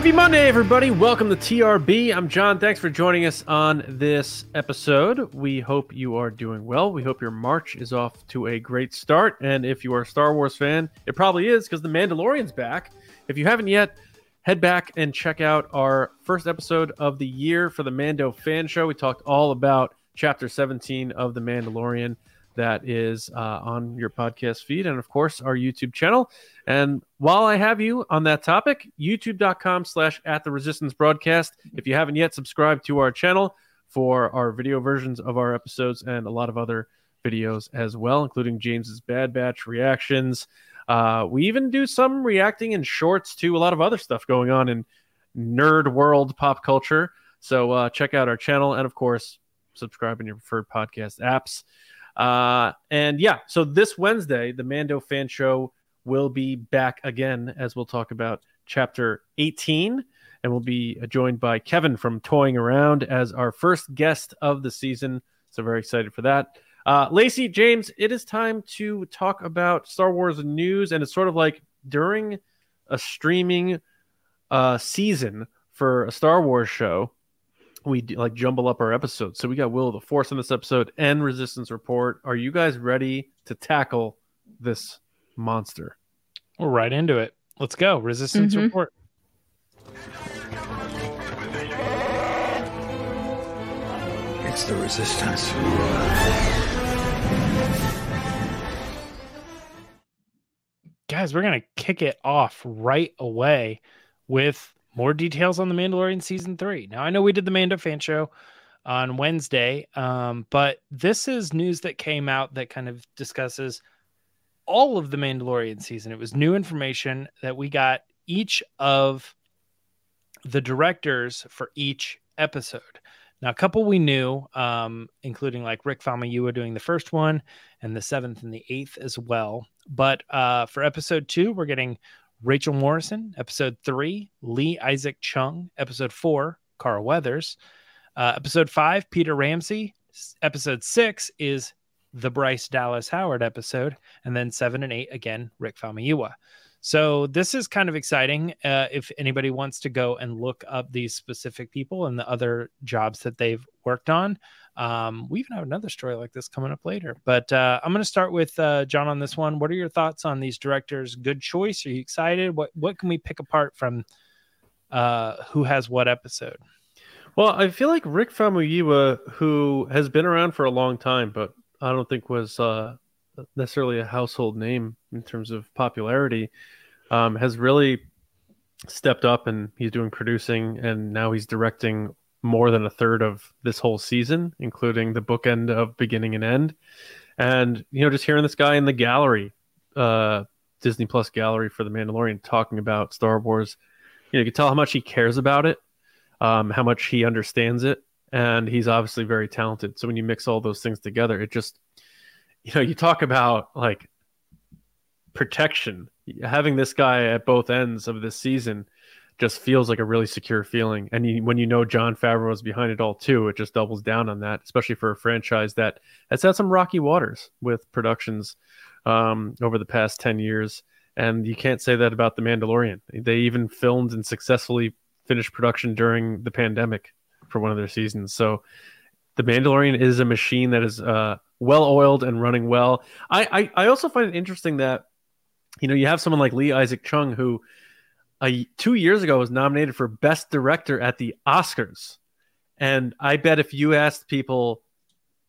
Happy Monday, everybody. Welcome to TRB. I'm John. Thanks for joining us on this episode. We hope you are doing well. We hope your March is off to a great start. And if you are a Star Wars fan, it probably is because The Mandalorian's back. If you haven't yet, head back and check out our first episode of the year for the Mando Fan Show. We talked all about Chapter 17 of The Mandalorian that is uh, on your podcast feed and of course our youtube channel. And while i have you on that topic youtube.com slash at the resistance broadcast. If you haven't yet subscribed to our channel for our video versions of our episodes and a lot of other videos as well including james's bad batch reactions. Uh, we even do some reacting in shorts to a lot of other stuff going on in nerd world pop culture. So uh, check out our channel and of course subscribe in your preferred podcast apps uh, and yeah, so this Wednesday, the Mando fan show will be back again as we'll talk about chapter 18. And we'll be joined by Kevin from Toying Around as our first guest of the season. So, very excited for that. Uh, Lacey, James, it is time to talk about Star Wars news. And it's sort of like during a streaming uh, season for a Star Wars show, we do, like jumble up our episodes. So we got Will of the Force in this episode and Resistance Report. Are you guys ready to tackle this monster? We're right into it. Let's go. Resistance mm-hmm. Report. It's the Resistance. Guys, we're going to kick it off right away with more details on the Mandalorian season three. Now, I know we did the Mando fan show on Wednesday, um, but this is news that came out that kind of discusses all of the Mandalorian season. It was new information that we got each of the directors for each episode. Now, a couple we knew, um, including like Rick Famuyiwa doing the first one and the seventh and the eighth as well. But uh, for episode two, we're getting Rachel Morrison, episode three, Lee Isaac Chung, episode four, Carl Weathers, uh, episode five, Peter Ramsey, episode six is the Bryce Dallas Howard episode, and then seven and eight again, Rick Famuyiwa. So this is kind of exciting. Uh, if anybody wants to go and look up these specific people and the other jobs that they've worked on, um, we even have another story like this coming up later. But uh, I'm going to start with uh, John on this one. What are your thoughts on these directors? Good choice. Are you excited? What what can we pick apart from uh, who has what episode? Well, I feel like Rick Famuyiwa, who has been around for a long time, but I don't think was uh, necessarily a household name in terms of popularity, um, has really stepped up and he's doing producing and now he's directing more than a third of this whole season, including the bookend of beginning and end. And you know, just hearing this guy in the gallery, uh, Disney Plus gallery for the Mandalorian, talking about Star Wars, you know, you can tell how much he cares about it, um, how much he understands it, and he's obviously very talented. So when you mix all those things together, it just, you know, you talk about like protection. Having this guy at both ends of this season just feels like a really secure feeling. And you, when you know Jon Favreau is behind it all too, it just doubles down on that, especially for a franchise that has had some rocky waters with productions um, over the past 10 years. And you can't say that about The Mandalorian. They even filmed and successfully finished production during the pandemic for one of their seasons. So The Mandalorian is a machine that is uh, well oiled and running well. I, I, I also find it interesting that, you know, you have someone like Lee Isaac Chung who – a, two years ago was nominated for Best Director at the Oscars. And I bet if you asked people,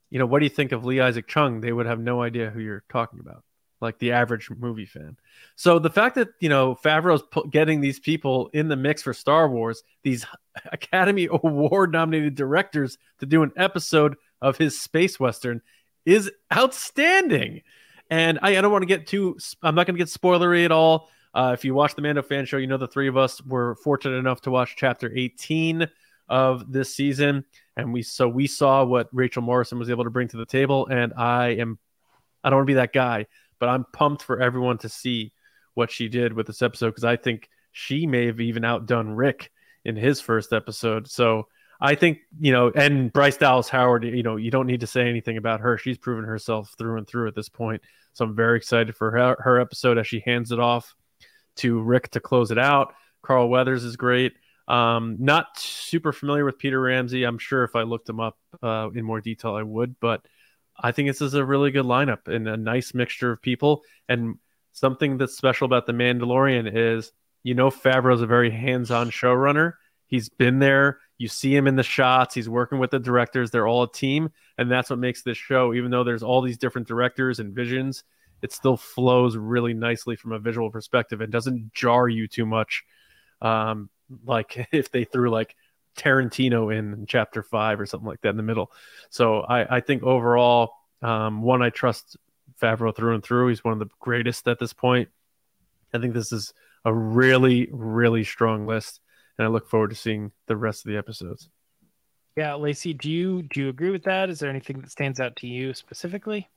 you know, what do you think of Lee Isaac Chung, they would have no idea who you're talking about, like the average movie fan. So the fact that, you know, Favreau's getting these people in the mix for Star Wars, these Academy Award nominated directors to do an episode of his space western is outstanding. And I, I don't want to get too, I'm not going to get spoilery at all. Uh, if you watch the Mando fan show, you know the three of us were fortunate enough to watch chapter 18 of this season, and we so we saw what Rachel Morrison was able to bring to the table. And I am, I don't want to be that guy, but I'm pumped for everyone to see what she did with this episode because I think she may have even outdone Rick in his first episode. So I think you know, and Bryce Dallas Howard, you know, you don't need to say anything about her. She's proven herself through and through at this point. So I'm very excited for her, her episode as she hands it off to Rick to close it out. Carl Weathers is great. Um, not super familiar with Peter Ramsey. I'm sure if I looked him up uh, in more detail, I would. But I think this is a really good lineup and a nice mixture of people. And something that's special about the Mandalorian is, you know, Favreau's a very hands-on showrunner. He's been there. You see him in the shots. He's working with the directors. They're all a team, and that's what makes this show. Even though there's all these different directors and visions, it still flows really nicely from a visual perspective and doesn't jar you too much. Um, like if they threw like Tarantino in, chapter five or something like that in the middle. So I, I think overall, um, one, I trust Favreau through and through. He's one of the greatest at this point. I think this is a really, really strong list, and I look forward to seeing the rest of the episodes. Yeah, Lacey, do you do you agree with that? Is there anything that stands out to you specifically?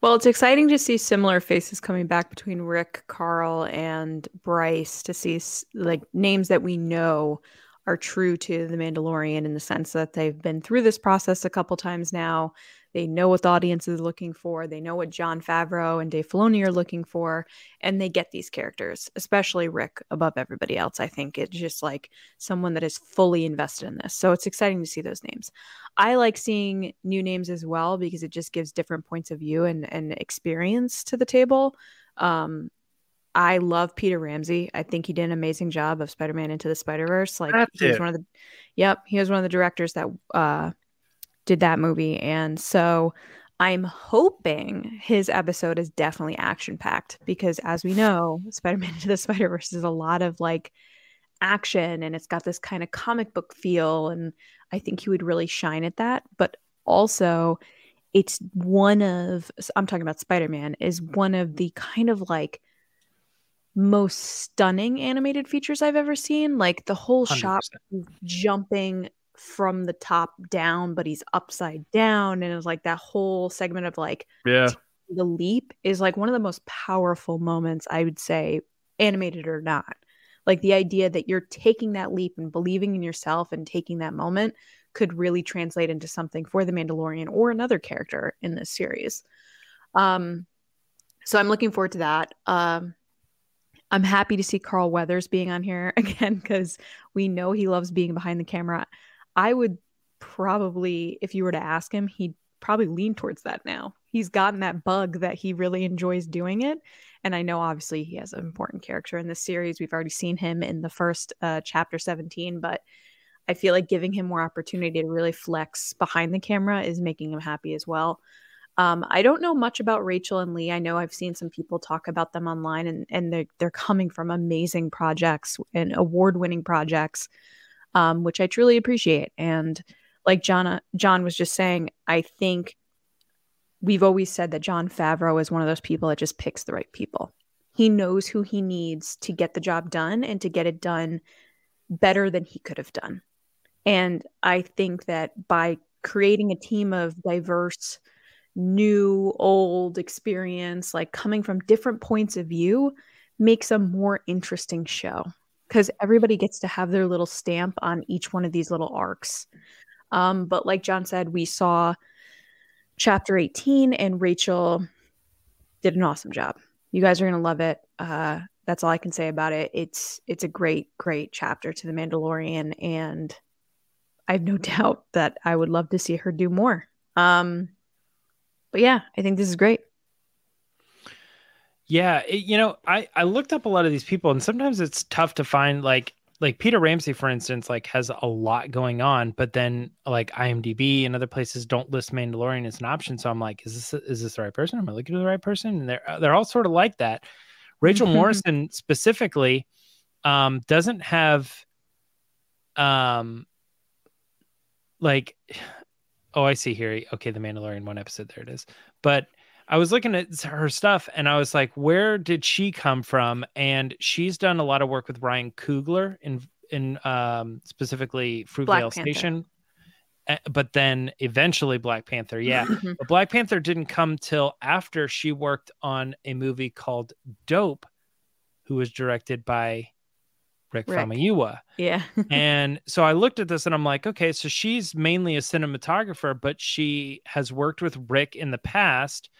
Well, it's exciting to see similar faces coming back between Rick, Carl, and Bryce to see like names that we know are true to the Mandalorian in the sense that they've been through this process a couple times now. They know what the audience is looking for. They know what Jon Favreau and Dave Filoni are looking for, and they get these characters, especially Rick above everybody else. I think it's just like someone that is fully invested in this. So it's exciting to see those names. I like seeing new names as well because it just gives different points of view and, and experience to the table. Um, I love Peter Ramsey. I think he did an amazing job of Spider-Man into the Spider-Verse. Like That's he was it. one of the Yep, he was one of the directors that uh did that movie. And so I'm hoping his episode is definitely action packed because as we know, Spider-Man into the Spider-Verse is a lot of like action and it's got this kind of comic book feel and I think he would really shine at that. But also it's one of I'm talking about Spider-Man is one of the kind of like most stunning animated features I've ever seen. Like the whole shot 100%. jumping from the top down, but he's upside down. And it was like that whole segment of like Yeah, the leap is like one of the most powerful moments, I would say, animated or not. Like the idea that you're taking that leap and believing in yourself and taking that moment could really translate into something for the Mandalorian or another character in this series. Um, so I'm looking forward to that. Um, I'm happy to see Carl Weathers being on here again because we know he loves being behind the camera. I would probably, if you were to ask him, he'd probably lean towards that now. He's gotten that bug that he really enjoys doing it. And I know obviously he has an important character in this series. We've already seen him in the first uh, chapter 17, but I feel like giving him more opportunity to really flex behind the camera is making him happy as well. Um, I don't know much about Rachel and Lee. I know I've seen some people talk about them online, and and they're they're coming from amazing projects and award winning projects, um, which I truly appreciate. And like John John was just saying, I think we've always said that Jon Favreau is one of those people that just picks the right people. He knows who he needs to get the job done and to get it done better than he could have done. And I think that by creating a team of diverse, new, old experience, like coming from different points of view, makes a more interesting show because everybody gets to have their little stamp on each one of these little arcs. Um, but like John said, we saw chapter 18 and Rachel did an awesome job. You guys are going to love it. Uh, that's all I can say about it. It's it's a great great chapter to the Mandalorian and I have no doubt that I would love to see her do more. Um but yeah, I think this is great. Yeah, it, you know, I I looked up a lot of these people, and sometimes it's tough to find like like Peter Ramsey, for instance, like has a lot going on, but then like IMDb and other places don't list Mandalorian as an option. So I'm like, is this is this the right person? Am I looking at the right person? And they're they're all sort of like that. Rachel Morrison specifically um, doesn't have um like oh I see here okay the Mandalorian one episode there it is but I was looking at her stuff and I was like, where did she come from? And she's done a lot of work with Ryan Coogler in in um, specifically Fruitvale Station, Uh, but then eventually Black Panther. Yeah, but Black Panther didn't come till after she worked on a movie called Dope, who was directed by Rick, Rick. Famuyiwa yeah. and so I looked at this and I'm like, okay, so she's mainly a cinematographer, but she has worked with Rick in the past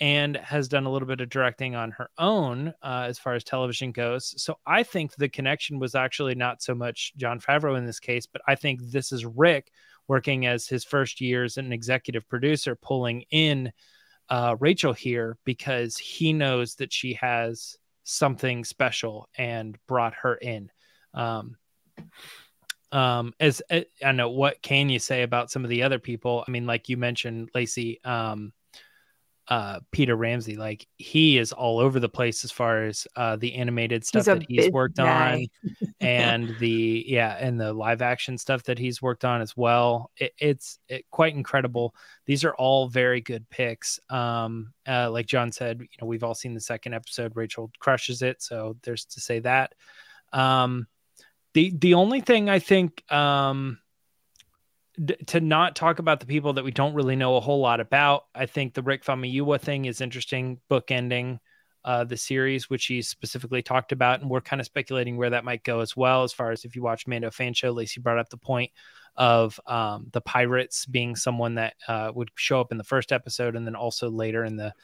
and has done a little bit of directing on her own uh, as far as television goes. So I think the connection was actually not so much Jon Favreau in this case, but I think this is Rick working as his first year as an executive producer, pulling in uh, Rachel here because he knows that she has something special and brought her in. Um, um, as uh, I know, what can you say about some of the other people? I mean, like you mentioned, Lacey, um, uh, Peter Ramsey, like he is all over the place as far as uh, the animated stuff he's that he's worked guy. on, and the yeah, and the live action stuff that he's worked on as well. It, it's it, quite incredible. These are all very good picks. Um, uh, like John said, you know, we've all seen the second episode. Rachel crushes it, so there's to say that. Um, the the only thing I think um d- to not talk about the people that we don't really know a whole lot about. I think the Rick Famuyiwa thing is interesting, bookending uh, the series, which he specifically talked about, and we're kind of speculating where that might go as well. As far as if you watch Mando fan show, Lacey brought up the point of um, the pirates being someone that uh, would show up in the first episode, and then also later in the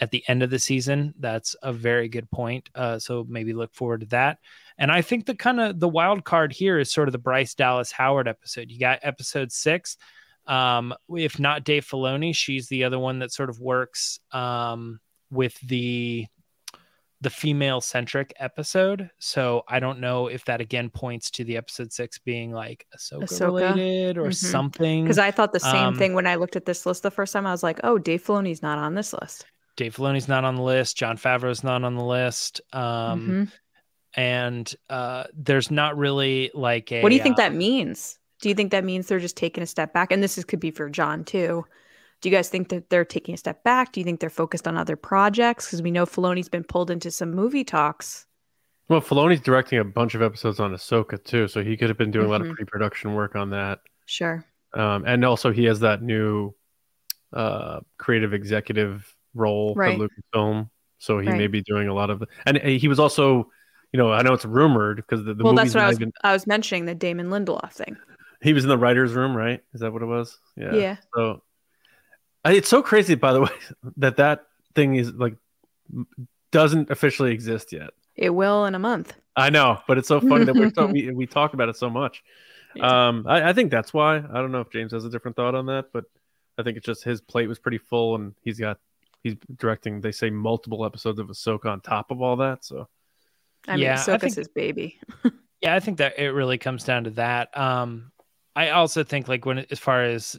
at the end of the season. That's a very good point. Uh, so maybe look forward to that. And I think the kind of the wild card here is sort of the Bryce Dallas Howard episode. You got episode six. Um, if not Dave Filoni, she's the other one that sort of works um, with the the female centric episode. So I don't know if that again points to the episode six being like Ahsoka, Ahsoka. related or mm-hmm. something. Because I thought the same um, thing when I looked at this list the first time. I was like, oh, Dave Filoni's not on this list. Dave Filoni's not on the list. Jon Favreau's not on the list. Um, mm-hmm and uh, there's not really like a. What do you think uh, that means? Do you think that means they're just taking a step back? And this is, could be for John too. Do you guys think that they're taking a step back? Do you think they're focused on other projects? Because we know Filoni's been pulled into some movie talks. Well, Filoni's directing a bunch of episodes on Ahsoka too, so he could have been doing mm-hmm. a lot of mm-hmm. pre-production work on that. Sure. Um, and also he has that new uh, creative executive role right. at Lucasfilm, so he right. may be doing a lot of. And he was also you know, I know it's rumored because the, the well, that's what I was, even... I was mentioning the Damon Lindelof thing. He was in the writers' room, right? Is that what it was? Yeah. Yeah. So it's so crazy, by the way, that that thing is like doesn't officially exist yet. It will in a month. I know, but it's so funny that we're so, we we talk about it so much. Yeah. Um, I, I think that's why. I don't know if James has a different thought on that, but I think it's just his plate was pretty full, and he's got he's directing. They say multiple episodes of Ahsoka on top of all that, so I mean, yeah, Ahsoka's think, his baby. yeah, I think that it really comes down to that. Um, I also think like when as far as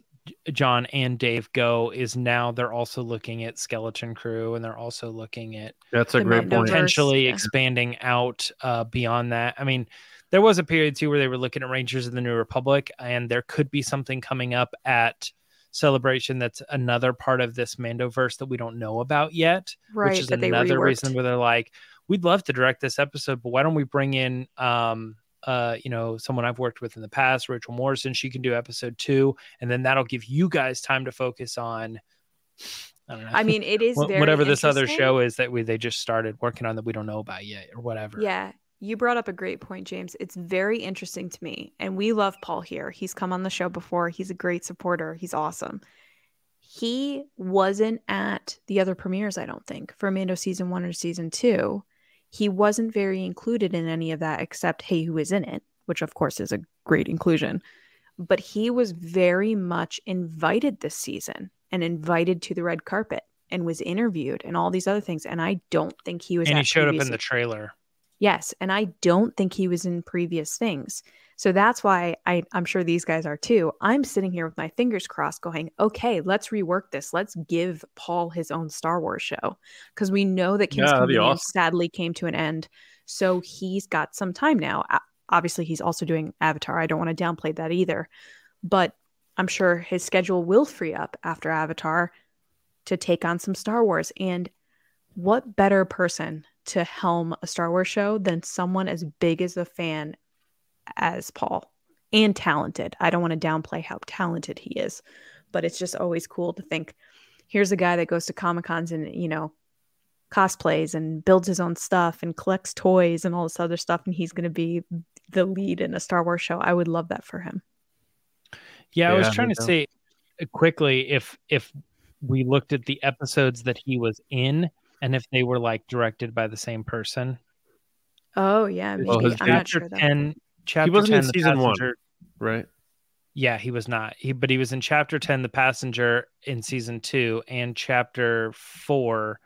John and Dave go is now they're also looking at Skeleton Crew and they're also looking at that's a the great point. Potentially yeah. expanding out uh, beyond that. I mean, there was a period too where they were looking at Rangers of the New Republic, and there could be something coming up at Celebration that's another part of this Mandoverse that we don't know about yet. Right, which is another reason where they're like, we'd love to direct this episode, but why don't we bring in um uh, you know, someone I've worked with in the past, Rachel Morrison. She can do episode two, and then that'll give you guys time to focus on. I don't know. I mean, it is whatever this other show is that we they just started working on that we don't know about yet, or whatever. Yeah, you brought up a great point, James. It's very interesting to me, and we love Paul here. He's come on the show before. He's a great supporter. He's awesome. He wasn't at the other premieres, I don't think, for Mando season one or season two he wasn't very included in any of that except hey who is in it which of course is a great inclusion but he was very much invited this season and invited to the red carpet and was interviewed and all these other things and i don't think he was and he showed up in the trailer yes and i don't think he was in previous things so that's why I, I'm sure these guys are too. I'm sitting here with my fingers crossed, going, okay, let's rework this. Let's give Paul his own Star Wars show because we know that Kim's yeah, Convenience awesome. sadly came to an end. So he's got some time now. Obviously, he's also doing Avatar. I don't want to downplay that either, but I'm sure his schedule will free up after Avatar to take on some Star Wars. And what better person to helm a Star Wars show than someone as big as a fan as Paul and talented. I don't want to downplay how talented he is, but it's just always cool to think here's a guy that goes to Comic Cons and, you know, cosplays and builds his own stuff and collects toys and all this other stuff. And he's going to be the lead in a Star Wars show. I would love that for him. Yeah, I was trying to say quickly if, if we looked at the episodes that he was in and if they were like directed by the same person. Oh yeah, maybe. His I'm not chapter sure though. 10 chapter wasn't 10 in the season one. right? Yeah, he was not. He but he was in chapter 10 the passenger in season 2 and chapter 4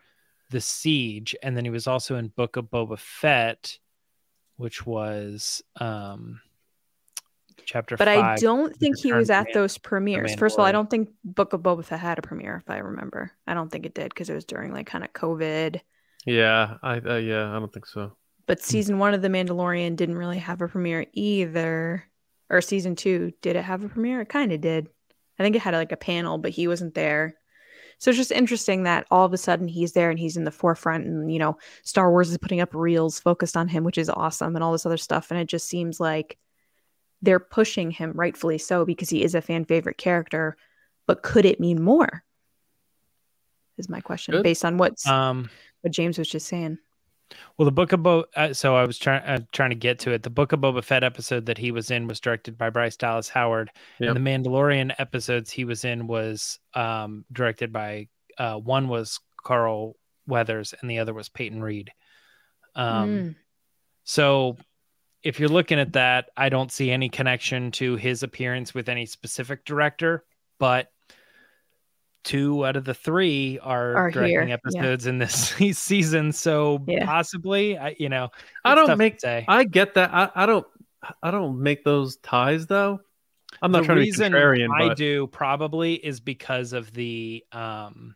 the siege and then he was also in Book of Boba Fett which was um chapter But 5. I don't think he was at Man- those premieres. First of all, I don't think Book of Boba Fett had a premiere, if I remember. I don't think it did because it was during like kind of COVID. Yeah, I uh, yeah, I don't think so. But season one of The Mandalorian didn't really have a premiere either. Or season two, did it have a premiere? It kind of did. I think it had like a panel, but he wasn't there. So it's just interesting that all of a sudden he's there and he's in the forefront, and you know, Star Wars is putting up reels focused on him, which is awesome, and all this other stuff. And it just seems like they're pushing him, rightfully so, because he is a fan favorite character. But could it mean more? Is my question Good. based on what's um what James was just saying. Well, the book of Bo- uh, so I was trying uh, trying to get to it. The book of Boba Fett episode that he was in was directed by Bryce Dallas Howard, Yep. and the Mandalorian episodes he was in was um, directed by uh, one was Carl Weathers and the other was Peyton Reed. Um, Mm. So if you're looking at that, I don't see any connection to his appearance with any specific director, but two out of the three are, Are directing here, yeah. episodes in this season. So Yeah. possibly, I, you know, I don't make- say. I get that. I, I don't I don't make those ties though. I'm not the trying to be contrarian, I but do probably is because of the um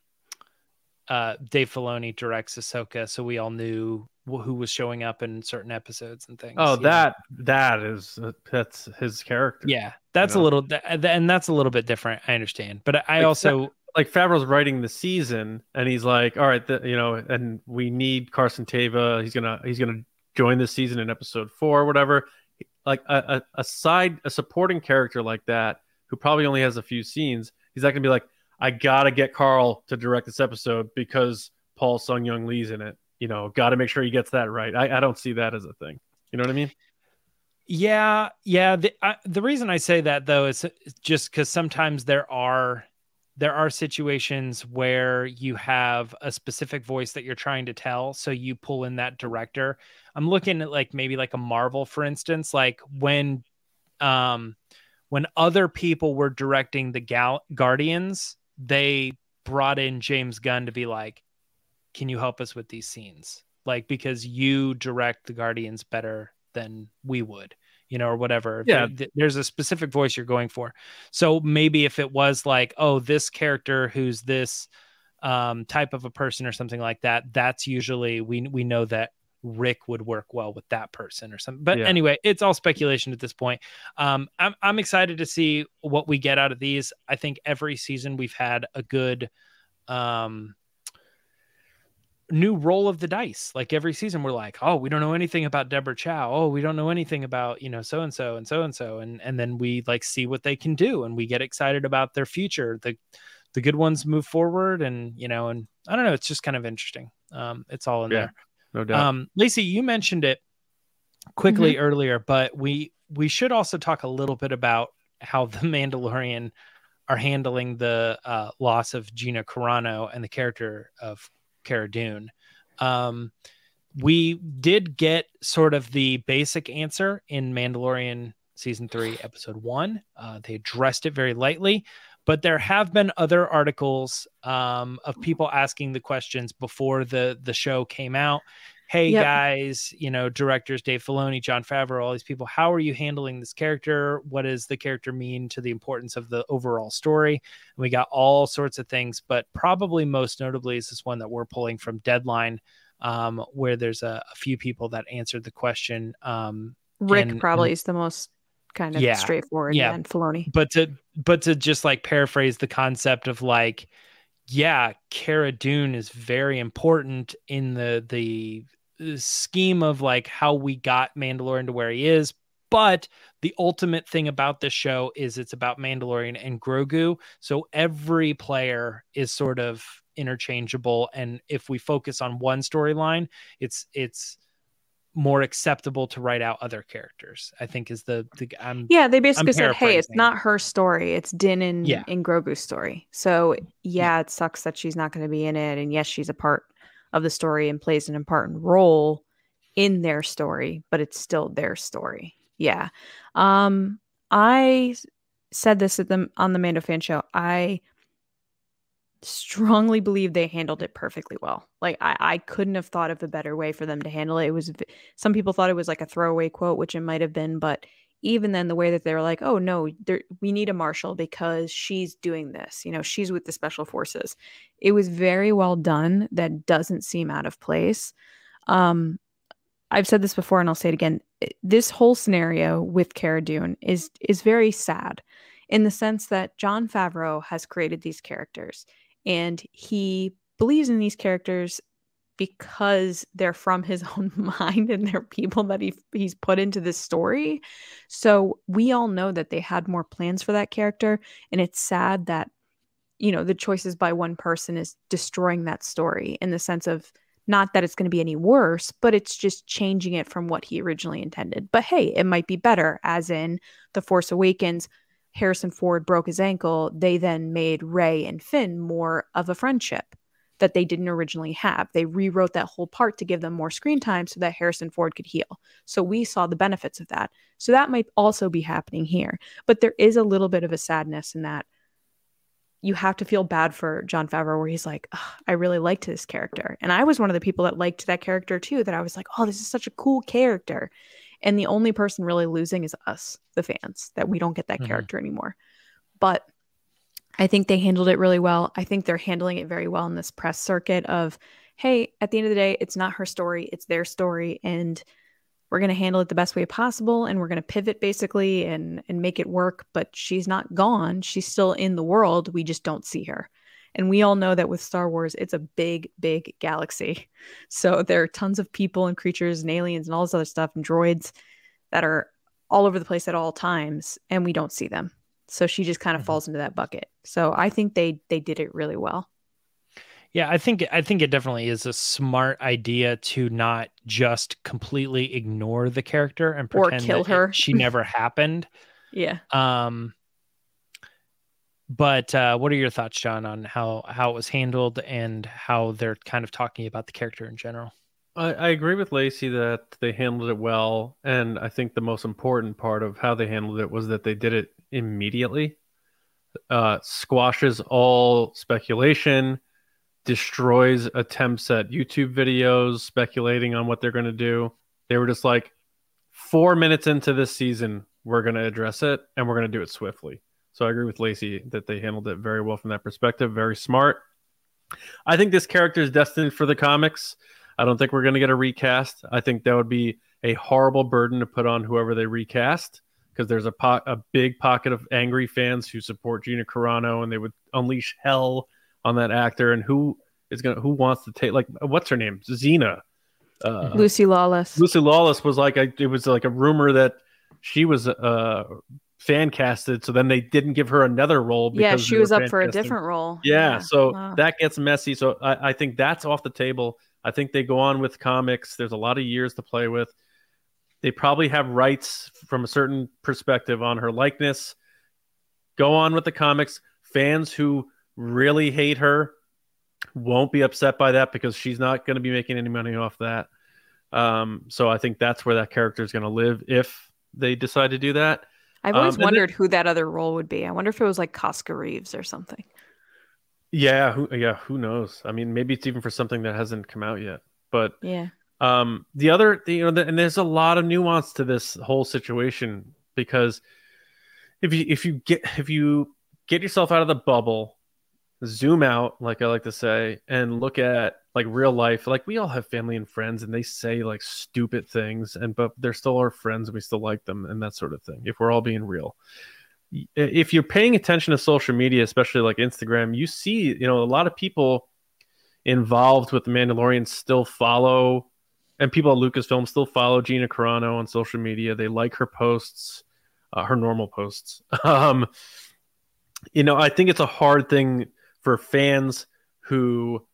uh Dave Filoni directs Ahsoka, so we all knew wh- who was showing up in certain episodes and things. oh, you know? that that is uh, that's his character. yeah, that's a know? little th- uh, and that's a little bit different. I understand, but I Like, also like Favreau's writing the season, and he's like, "All right, the, you know, and we need Carson Teva. He's gonna he's gonna join this season in episode four, or whatever." Like a, a, a side, a supporting character like that, who probably only has a few scenes, he's not gonna be like, "I gotta get Carl to direct this episode because Paul Sun-Hyung Lee's in it." You know, got to make sure he gets that right. I, I don't see that as a thing. You know what I mean? Yeah, yeah. The I, the reason I say that though is just because sometimes there are there are situations where you have a specific voice that you're trying to tell, so you pull in that director. I'm looking at like maybe like a Marvel, for instance, like when um when other people were directing the Gal- Guardians, they brought in James Gunn to be like, "Can you help us with these scenes?" Like because you direct the Guardians better than we would, you know, or whatever. Yeah. There- there's a specific voice you're going for. So maybe if it was like, oh, this character who's this um, type of a person or something like that, that's usually we we know that Rick would work well with that person or something. But Yeah. anyway, it's all speculation at this point. Um, I'm I'm excited to see what we get out of these. I think every season we've had a good um new roll of the dice. Like every season, we're like, oh, we don't know anything about Deborah Chow. Oh, we don't know anything about you know so and so and so and so, and and then we like see what they can do, and we get excited about their future. The the good ones move forward, and you know, and I don't know, it's just kind of interesting. Um, it's all in Yeah, there. No doubt. Um, Lacey, you mentioned it quickly earlier, but we we should also talk a little bit about how the Mandalorian are handling the uh, loss of Gina Carano and the character of Cara Dune. Um, we did get sort of the basic answer in Mandalorian season three, episode one. Uh, they addressed it very lightly, but there have been other articles um, of people asking the questions before the the show came out. Hey Yep. guys, you know, directors Dave Filoni, Jon Favreau, all these people. How are you handling this character? What does the character mean to the importance of the overall story? And we got all sorts of things, but probably most notably is this one that we're pulling from Deadline, um, where there's a, a few people that answered the question. Um, Rick And- probably is the most kind of Yeah. straightforward. Yeah. Yeah, and Filoni. but to but to just like paraphrase the concept of like yeah Cara Dune is very important in the the scheme of like how we got Mandalorian to where he is but the ultimate thing about this show is it's about Mandalorian and Grogu so every player is sort of interchangeable and if we focus on one storyline it's it's more acceptable to write out other characters. I think is the the I'm Yeah, they basically said, "Hey, it's not her story. It's Din and, Yeah. and Grogu's story." So yeah, it sucks that she's not going to be in it, and yes, she's a part of the story and plays an important role in their story, but it's still their story. Yeah, um, I said this at the on the Mando fan show. I strongly believe they handled it perfectly well. Like I, I couldn't have thought of a better way for them to handle it. It was some people thought it was like a throwaway quote, which it might have been, but even then the way that they were like, oh no, we need a marshal because she's doing this. You know, she's with the special forces. It was very well done. That doesn't seem out of place. Um, I've said this before, and I'll say it again. This whole scenario with Cara Dune is is very sad, in the sense that Jon Favreau has created these characters, and he believes in these characters because they're from his own mind and they're people that he he's put into this story. So we all know that they had more plans for that character, and it's sad that you know the choices by one person is destroying that story in the sense of not that it's going to be any worse, but it's just changing it from what he originally intended. But hey, it might be better, as in The Force Awakens. Harrison Ford broke his ankle. They then made Rey and Finn more of a friendship that they didn't originally have. They rewrote that whole part to give them more screen time so that Harrison Ford could heal. So we saw the benefits of that. So that might also be happening here. But there is a little bit of a sadness in that you have to feel bad for Jon Favreau, where he's like, "Ugh, I really liked this character. And I was one of the people that liked that character too, that I was like, oh, this is such a cool character. And the only person really losing is us, the fans, that we don't get that Mhm. character anymore. But I think they handled it really well. I think they're handling it very well in this press circuit of, hey, at the end of the day, it's not her story, it's their story. And we're going to handle it the best way possible and we're going to pivot basically and and make it work but she's not gone she's still in the world we just don't see her and we all know that with Star Wars it's a big big galaxy so there are tons of people and creatures and aliens and all this other stuff and droids that are all over the place at all times and we don't see them so she just kind of Mhm. falls into that bucket so i think they they did it really well Yeah, I think I think it definitely is a smart idea to not just completely ignore the character and Or pretend kill that it- her. she never happened. yeah Um, but uh, what are your thoughts, John, on how how it was handled and how they're kind of talking about the character in general? I, I agree with Lacey that they handled it well, and I think the most important part of how they handled it was that they did it immediately. Uh, squashes all speculation, destroys attempts at YouTube videos speculating on what they're going to do. They were just like, four minutes into this season, we're going to address it, and we're going to do it swiftly. So I agree with Lacey that they handled it very well from that perspective. Very smart. I think this character is destined for the comics. I don't think we're going to get a recast. I think that would be a horrible burden to put on whoever they recast because there's a po- a big pocket of angry fans who support Gina Carano and they would unleash hell on that actor. And who is going to who wants to take like what's her name Xena? Uh, lucy lawless Lucy Lawless was like a, it was like a rumor that she was uh fan casted, so then they didn't give her another role. yeah she was up for a different role Yeah, so Wow. that gets messy. So I, I think that's off the table. I think they go on with comics. There's a lot of years to play with. They probably have rights from a certain perspective on her likeness. Go on with the comics. Fans who really hate her won't be upset by that because she's not going to be making any money off that. Um, so I think that's where that character is going to live if they decide to do that. I've always Um, and then- wondered who that other role would be. I wonder if it was like Casca Reeves or something. Yeah, who, yeah, who knows? I mean, maybe it's even for something that hasn't come out yet. But Yeah. um, the other, you know, the, and there's a lot of nuance to this whole situation because if you if you get if you get yourself out of the bubble, zoom out, like I like to say, and look at like real life. Like we all have family and friends, and they say like stupid things, and but they're still our friends, and we still like them, and that sort of thing. If we're all being real, if you're paying attention to social media, especially like Instagram, you see, you know, a lot of people involved with the Mandalorian still follow, and people at Lucasfilm still follow Gina Carano on social media. They like her posts, uh, her normal posts. Um, you know, I think it's a hard thing for fans who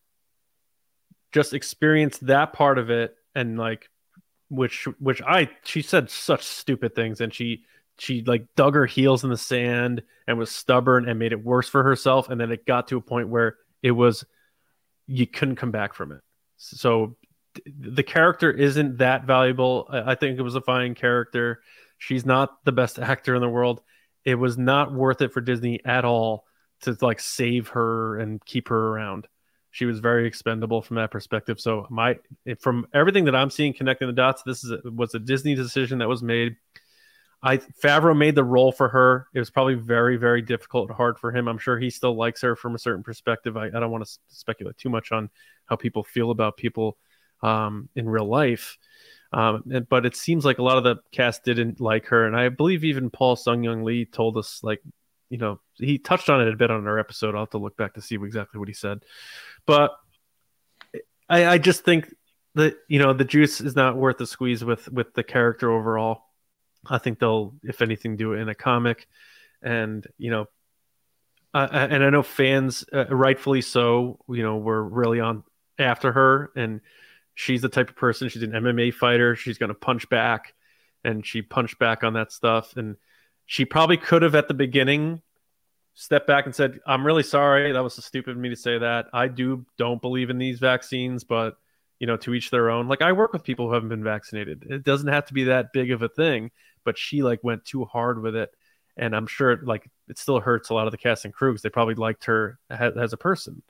just experience that part of it and like which which I she said such stupid things, and she she like dug her heels in the sand and was stubborn and made it worse for herself, and then it got to a point where it was you couldn't come back from it. So the character isn't that valuable. I think it was a fine character. She's not the best actor in the world. It was not worth it for Disney at all to like save her and keep her around. She was very expendable from that perspective. So my from everything that I'm seeing connecting the dots, this is was a Disney decision that was made. I Favreau made the role for her. It was probably very, very difficult, hard for him. I'm sure he still likes her from a certain perspective. I, I don't want to speculate too much on how people feel about people um, in real life. Um, and, but it seems like a lot of the cast didn't like her, and I believe even Paul Sun-Hyung Lee told us like, you know, he touched on it a bit on our episode. I'll have to look back to see exactly what he said, but I, I just think that you know the juice is not worth the squeeze with with the character overall. I think they'll, if anything, do it in a comic, and you know, uh, and I know fans, uh, rightfully so, you know, were really on after her, and she's the type of person. She's an MMA fighter. She's going to punch back, and she punched back on that stuff. And she probably could have at the beginning stepped back and said, "I'm really sorry. That was so stupid of me to say that. I do don't believe in these vaccines, but." You know, to each their own. Like I work with people who haven't been vaccinated. It doesn't have to be that big of a thing, but she like went too hard with it, and I'm sure it, like it still hurts a lot of the cast and crew because they probably liked her as, as a person.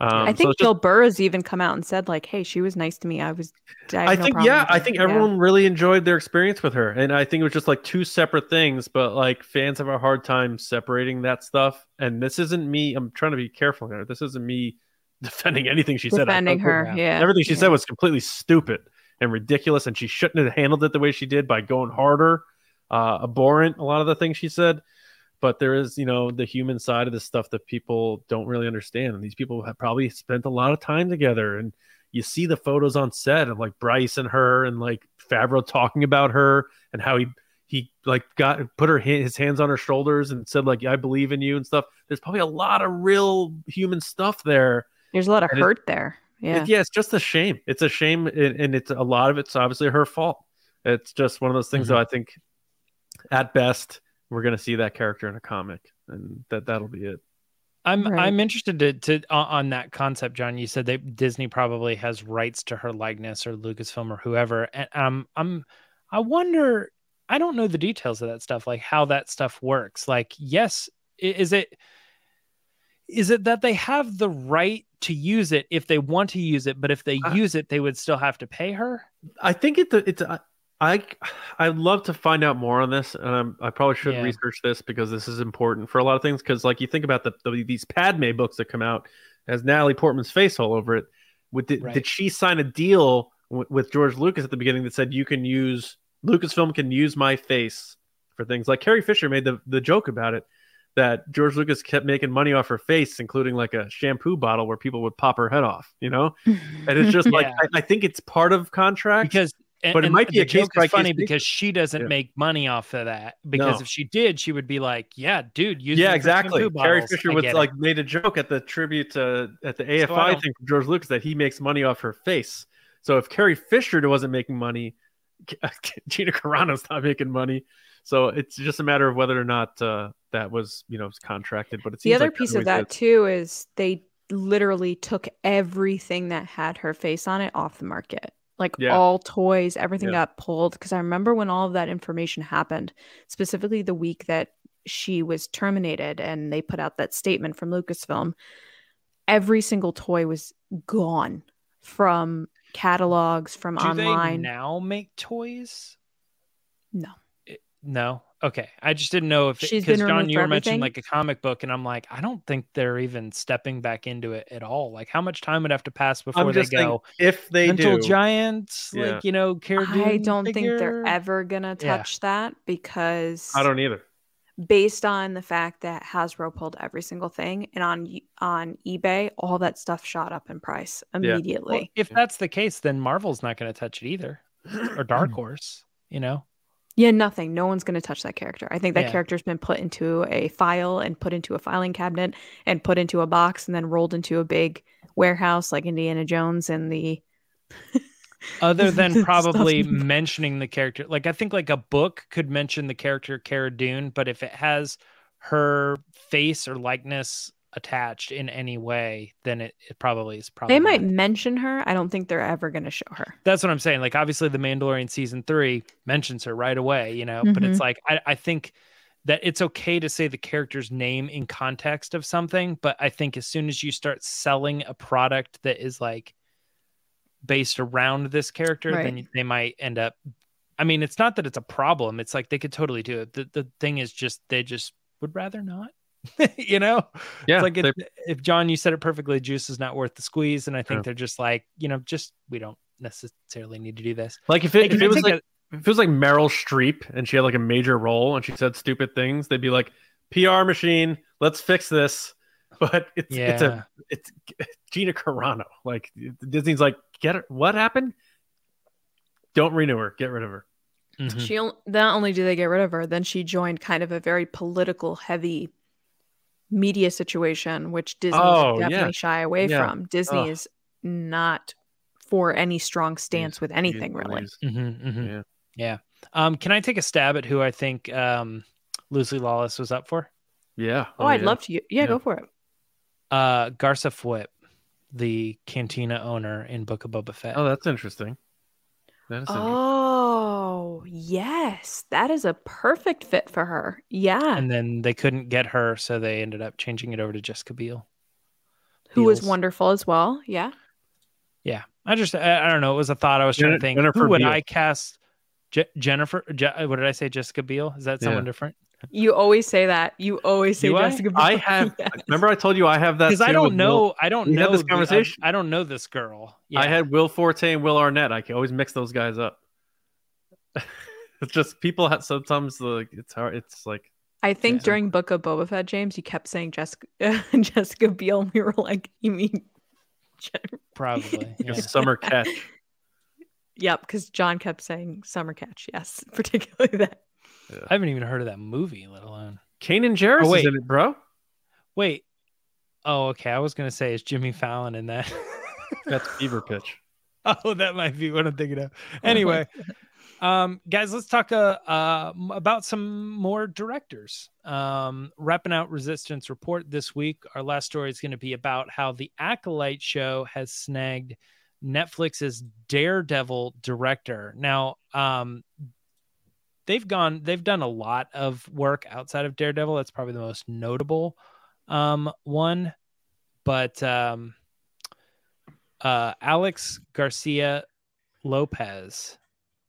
Um, I think so Bill just, Burr has even come out and said like, "Hey, she was nice to me. I was." I, I think no yeah, I think everyone yeah. really enjoyed their experience with her, and I think it was just like two separate things. But like fans have a hard time separating that stuff. And this isn't me. I'm trying to be careful here. This isn't me defending anything she defending said. Defending her, yeah. Everything she yeah. said was completely stupid and ridiculous, and she shouldn't have handled it the way she did by going harder. Uh, abhorrent. A lot of the things she said but there is you know the human side of this stuff that people don't really understand and these people have probably spent a lot of time together and you see the photos on set of like Bryce and her and like Favreau talking about her and how he he like got put her his hands on her shoulders and said like I believe in you and stuff. There's probably a lot of real human stuff there. There's a lot of and hurt it, there. Yeah, it, yeah, it's just a shame. It's a shame, and, and, it's a lot of it's obviously her fault. It's just one of those things mm-hmm. that I think, at best, we're going to see that character in a comic, and that that'll be it. I'm right. I'm interested to to on that concept, John. You said that Disney probably has rights to her likeness or Lucasfilm or whoever, and um, I'm I wonder. I don't know the details of that stuff, like how that stuff works. Like, yes, is it is it that they have the right to use it if they want to use it, but if they uh, use it, they would still have to pay her? I think it, it's I I'd love to find out more on this, and I'm, i probably should yeah. research this because this is important for a lot of things. Because like you think about the, the, these Padme books that come out, has Natalie Portman's face all over it. With the, right. did she sign a deal w- with George Lucas at the beginning that said you can use Lucasfilm can use my face for things like Carrie Fisher made the the joke about it that George Lucas kept making money off her face, including like a shampoo bottle where people would pop her head off, you know? And it's just yeah. like I, I, think it's part of contract because and, but it might be a case by funny case because she doesn't yeah. make money off of that. Because no. if she did, she would be like, "Yeah, dude, use yeah, exactly." Carrie Fisher was like it. made a joke at the tribute to at the AFI so thing from George Lucas that he makes money off her face. So if Carrie Fisher wasn't making money, Gina Carano's not making money. So it's just a matter of whether or not uh, that was you know contracted. But it's the other like piece of that is. too is they literally took everything that had her face on it off the market like yeah. all toys, everything yeah. got pulled. Because I remember when all of that information happened, specifically the week that she was terminated and they put out that statement from Lucasfilm, every single toy was gone from catalogs, from Do online. now make toys? No. It, no. Okay, I just didn't know if because John, you were mentioning like a comic book, and I'm like, I don't think they're even stepping back into it at all. Like, how much time would have to pass before they go? If they Gentle do, Giants, yeah. like you know, Cara I don't figure? think they're ever gonna touch yeah. that because I don't either. Based on the fact that Hasbro pulled every single thing, and on on eBay, all that stuff shot up in price immediately. Yeah. Well, if that's the case, then Marvel's not going to touch it either, or Dark Horse. You know, yeah, nothing. No one's going to touch that character. I think that yeah. character's been put into a file and put into a filing cabinet and put into a box and then rolled into a big warehouse like Indiana Jones and the other than probably in mentioning the character like i think like a book could mention the character cara dune but if it has her face or likeness attached in any way then it, it probably is probably They might mention her. I don't think they're ever going to show her. that's what i'm saying like obviously the mandalorian season three mentions her right away you know but it's mm-hmm. like I, I think that it's okay to say the character's name in context of something but i think as soon as you start selling a product that is like based around this character then Right. you- they might end up i mean it's not that it's a problem it's like they could totally do it the, the thing is just they just would rather not you know Yeah, it's like they- it, if john you said it perfectly juice is not worth the squeeze and i think Yeah. they're just like you know just we don't necessarily need to do this like if it, if it was like a- if it was like Meryl Streep and she had like a major role and she said stupid things, they'd be like, "PR machine, let's fix this." But it's it's a it's Gina Carano. Like Disney's like, get her. What happened? Don't renew her. Get rid of her. Mhm. She not only do they get rid of her, then she joined kind of a very political heavy media situation, which Disney Oh, is yeah. definitely shy away Yeah. from. Disney Ugh. is not for any strong stance with anything really. Please. Mhm, mhm. Yeah. Yeah. Um, can I take a stab at who I think um, Lucy Lawless was up for? Yeah. Oh, I'd yeah. love to. Yeah, Yeah. go for it. Uh, Garsa Fwip, the cantina owner in Book of Boba Fett. Oh, that's interesting. That is interesting. Oh, yes. That is a perfect fit for her. Yeah. And then they couldn't get her, so they ended up changing it over to Jessica Biel. Who was wonderful as well. Yeah. Yeah. I just, I, I don't know. It was a thought I was trying Jen- to think. Jennifer who would Beal. I cast? Je- Jennifer, Je- what did I say? Jessica Biel? Is that someone Yeah. different? You always say that. You always say Do I? Jessica. I Biel. have. Yes. Remember, I told you I have that Because I don't with Will- know. I don't We know this the- I- conversation? I, don't know this girl. Yeah. I had Will Forte and Will Arnett. I can always mix those guys up. it's just people have sometimes like it's hard. It's like I think Yeah. during Book of Boba Fett, James, you kept saying Jessica Jessica Biel. We were like, you mean? Jen- probably. yeah. summer catch. Yep, because John kept saying Summer Catch. Yes, particularly that. I haven't even heard of that movie, let alone. Kanan Jarrus Oh, wait. is in it, bro. Wait. Oh, okay. I was gonna say it's Jimmy Fallon in that. That's fever pitch. oh, that might be what I'm thinking of. Anyway, um, guys, let's talk uh, uh, about some more directors. Um, wrapping out Resistance Report this week. Our last story is going to be about how the Acolyte show has snagged Netflix's Daredevil director. Now, um, they've gone, they've done a lot of work outside of Daredevil. That's probably the most notable um, one, but um, uh, Alex Garcia Lopez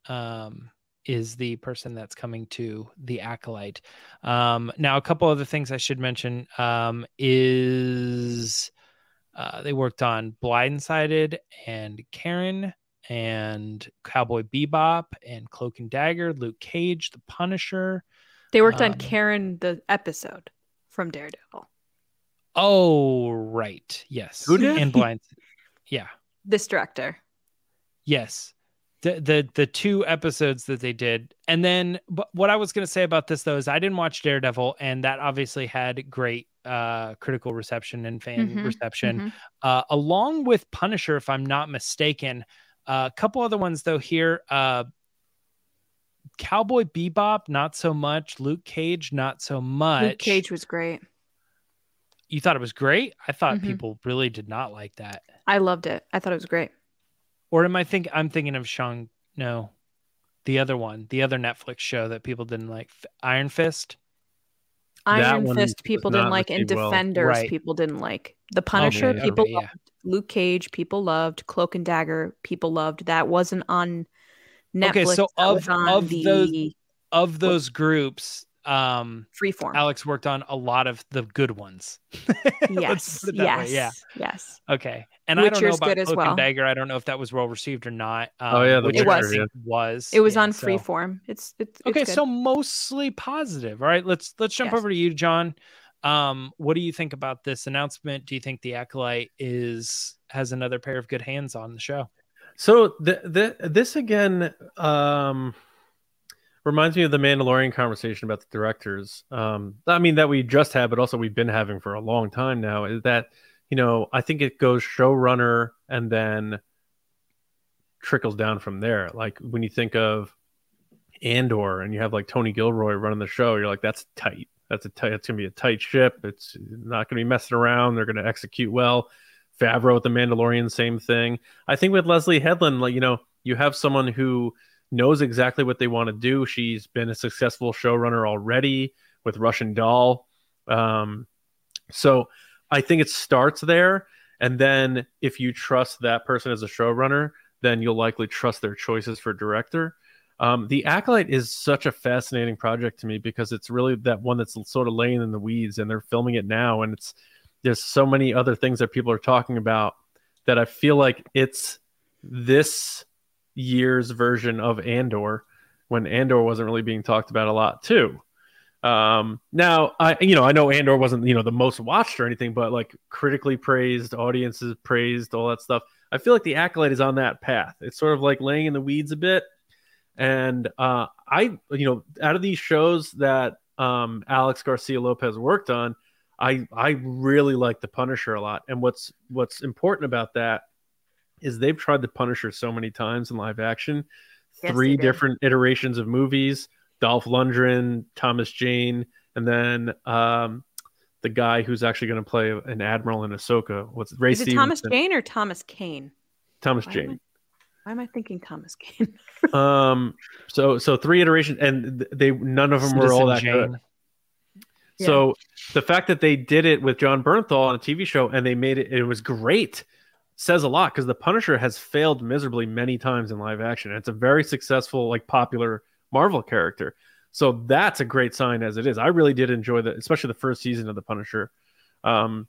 um, is the person that's coming to the acolyte. Um, now, a couple other things I should mention um, is uh, they worked on Blindsided and Karen and Cowboy Bebop and Cloak and Dagger, Luke Cage, The Punisher. They worked on Um, Karen the episode from Daredevil. Oh, right. Yes. Who did? And Blind. Yeah. This director. Yes. The, the the two episodes that they did. And then but what I was going to say about this though is I didn't watch Daredevil and that obviously had great uh critical reception and fan Mhm, reception. Mhm. Uh along with Punisher if I'm not mistaken. Uh, a couple other ones though here uh Cowboy Bebop not so much, Luke Cage not so much. Luke Cage was great. You thought it was great? I thought Mhm. people really did not like that. I loved it. I thought it was great. Or am I think I'm thinking of Shang? No, the other one, the other Netflix show that people didn't like, Iron Fist. That Iron one Fist people didn't like, and received well. Defenders Right. people didn't like. The oh, Punisher Okay, people okay, yeah. loved. Luke Cage people loved. Cloak and Dagger people loved. That wasn't on Netflix. Okay, so of- of the those- Of those groups, um, Freeform. Alex worked on a lot of the good ones. Let's yes, put it that way, yes, Yeah. yes. Okay. And I don't know Witcher's about good as Cloak well. and Dagger. I don't know if that was well received or not. Um, Oh, yeah, the Witcher It was. I think was. It was Yeah, on so- Freeform. It's it's, it's Okay, good. so mostly positive. All right, let's let's jump Yes. over to you, John. Um, what do you think about this announcement? Do you think the acolyte is has another pair of good hands on the show? So the, the this again um reminds me of the Mandalorian conversation about the directors. Um I mean that we just had, but also we've been having for a long time now, is that you know, I think it goes showrunner and then trickles down from there. Like when you think of Andor and you have like Tony Gilroy running the show, you're like, that's tight. That's a tight. It's gonna be a tight ship. It's not gonna be messing around. They're gonna execute well. Favreau with the Mandalorian, same thing. I think with Leslie Headland, like you know, you have someone who knows exactly what they want to do. She's been a successful showrunner already with Russian Doll. Um, so I think it starts there. And then if you trust that person as a showrunner, then you'll likely trust their choices for director. Um, the Acolyte is such a fascinating project to me because it's really that one that's sort of laying in the weeds and they're filming it now. And it's there's so many other things that people are talking about that I feel like it's this year's version of Andor when Andor wasn't really being talked about a lot too. Um, now I, you know, I know Andor wasn't, you know, the most watched or anything, but like critically praised, audiences praised, all that stuff. I feel like the Acolyte is on that path. It's sort of like laying in the weeds a bit. And uh, I, you know, out of these shows that um, Alex Garcia Lopez worked on, I I really like the Punisher a lot. And what's what's important about that is they've tried the Punisher so many times in live action, Yes, three different iterations of movies. Dolph Lundgren, Thomas Jane, and then um, the guy who's actually going to play an admiral in Ahsoka. What's Ray Is it Thomas Jane or Thomas Kane? Thomas Why am I- Jane. Why am I thinking Thomas Kane? um, so so three iterations, and they none of them were all that Citizen good. Jane. So the fact that they did it with Jon Bernthal on a TV show and they made it, it was great, says a lot because the Punisher has failed miserably many times in live action. It's a very successful, like popular Marvel character. So that's a great sign as it is. I really did enjoy that, especially the first season of the Punisher. Um,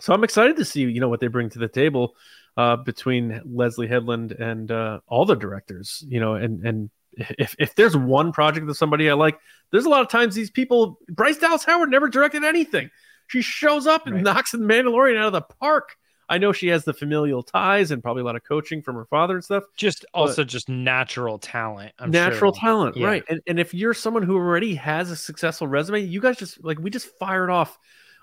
so I'm excited to see, you know, what they bring to the table uh, between Leslie Headland and uh, all the directors, you know, and and if, if there's one project that somebody I like, there's a lot of times these people, Bryce Dallas Howard never directed anything. She shows up and Right. knocks the Mandalorian out of the park. I know she has the familial ties and probably a lot of coaching from her father and stuff. Just also just natural talent. I'm Natural sure. talent, Yeah. right? And and if you're someone who already has a successful resume, you guys just like we just fired off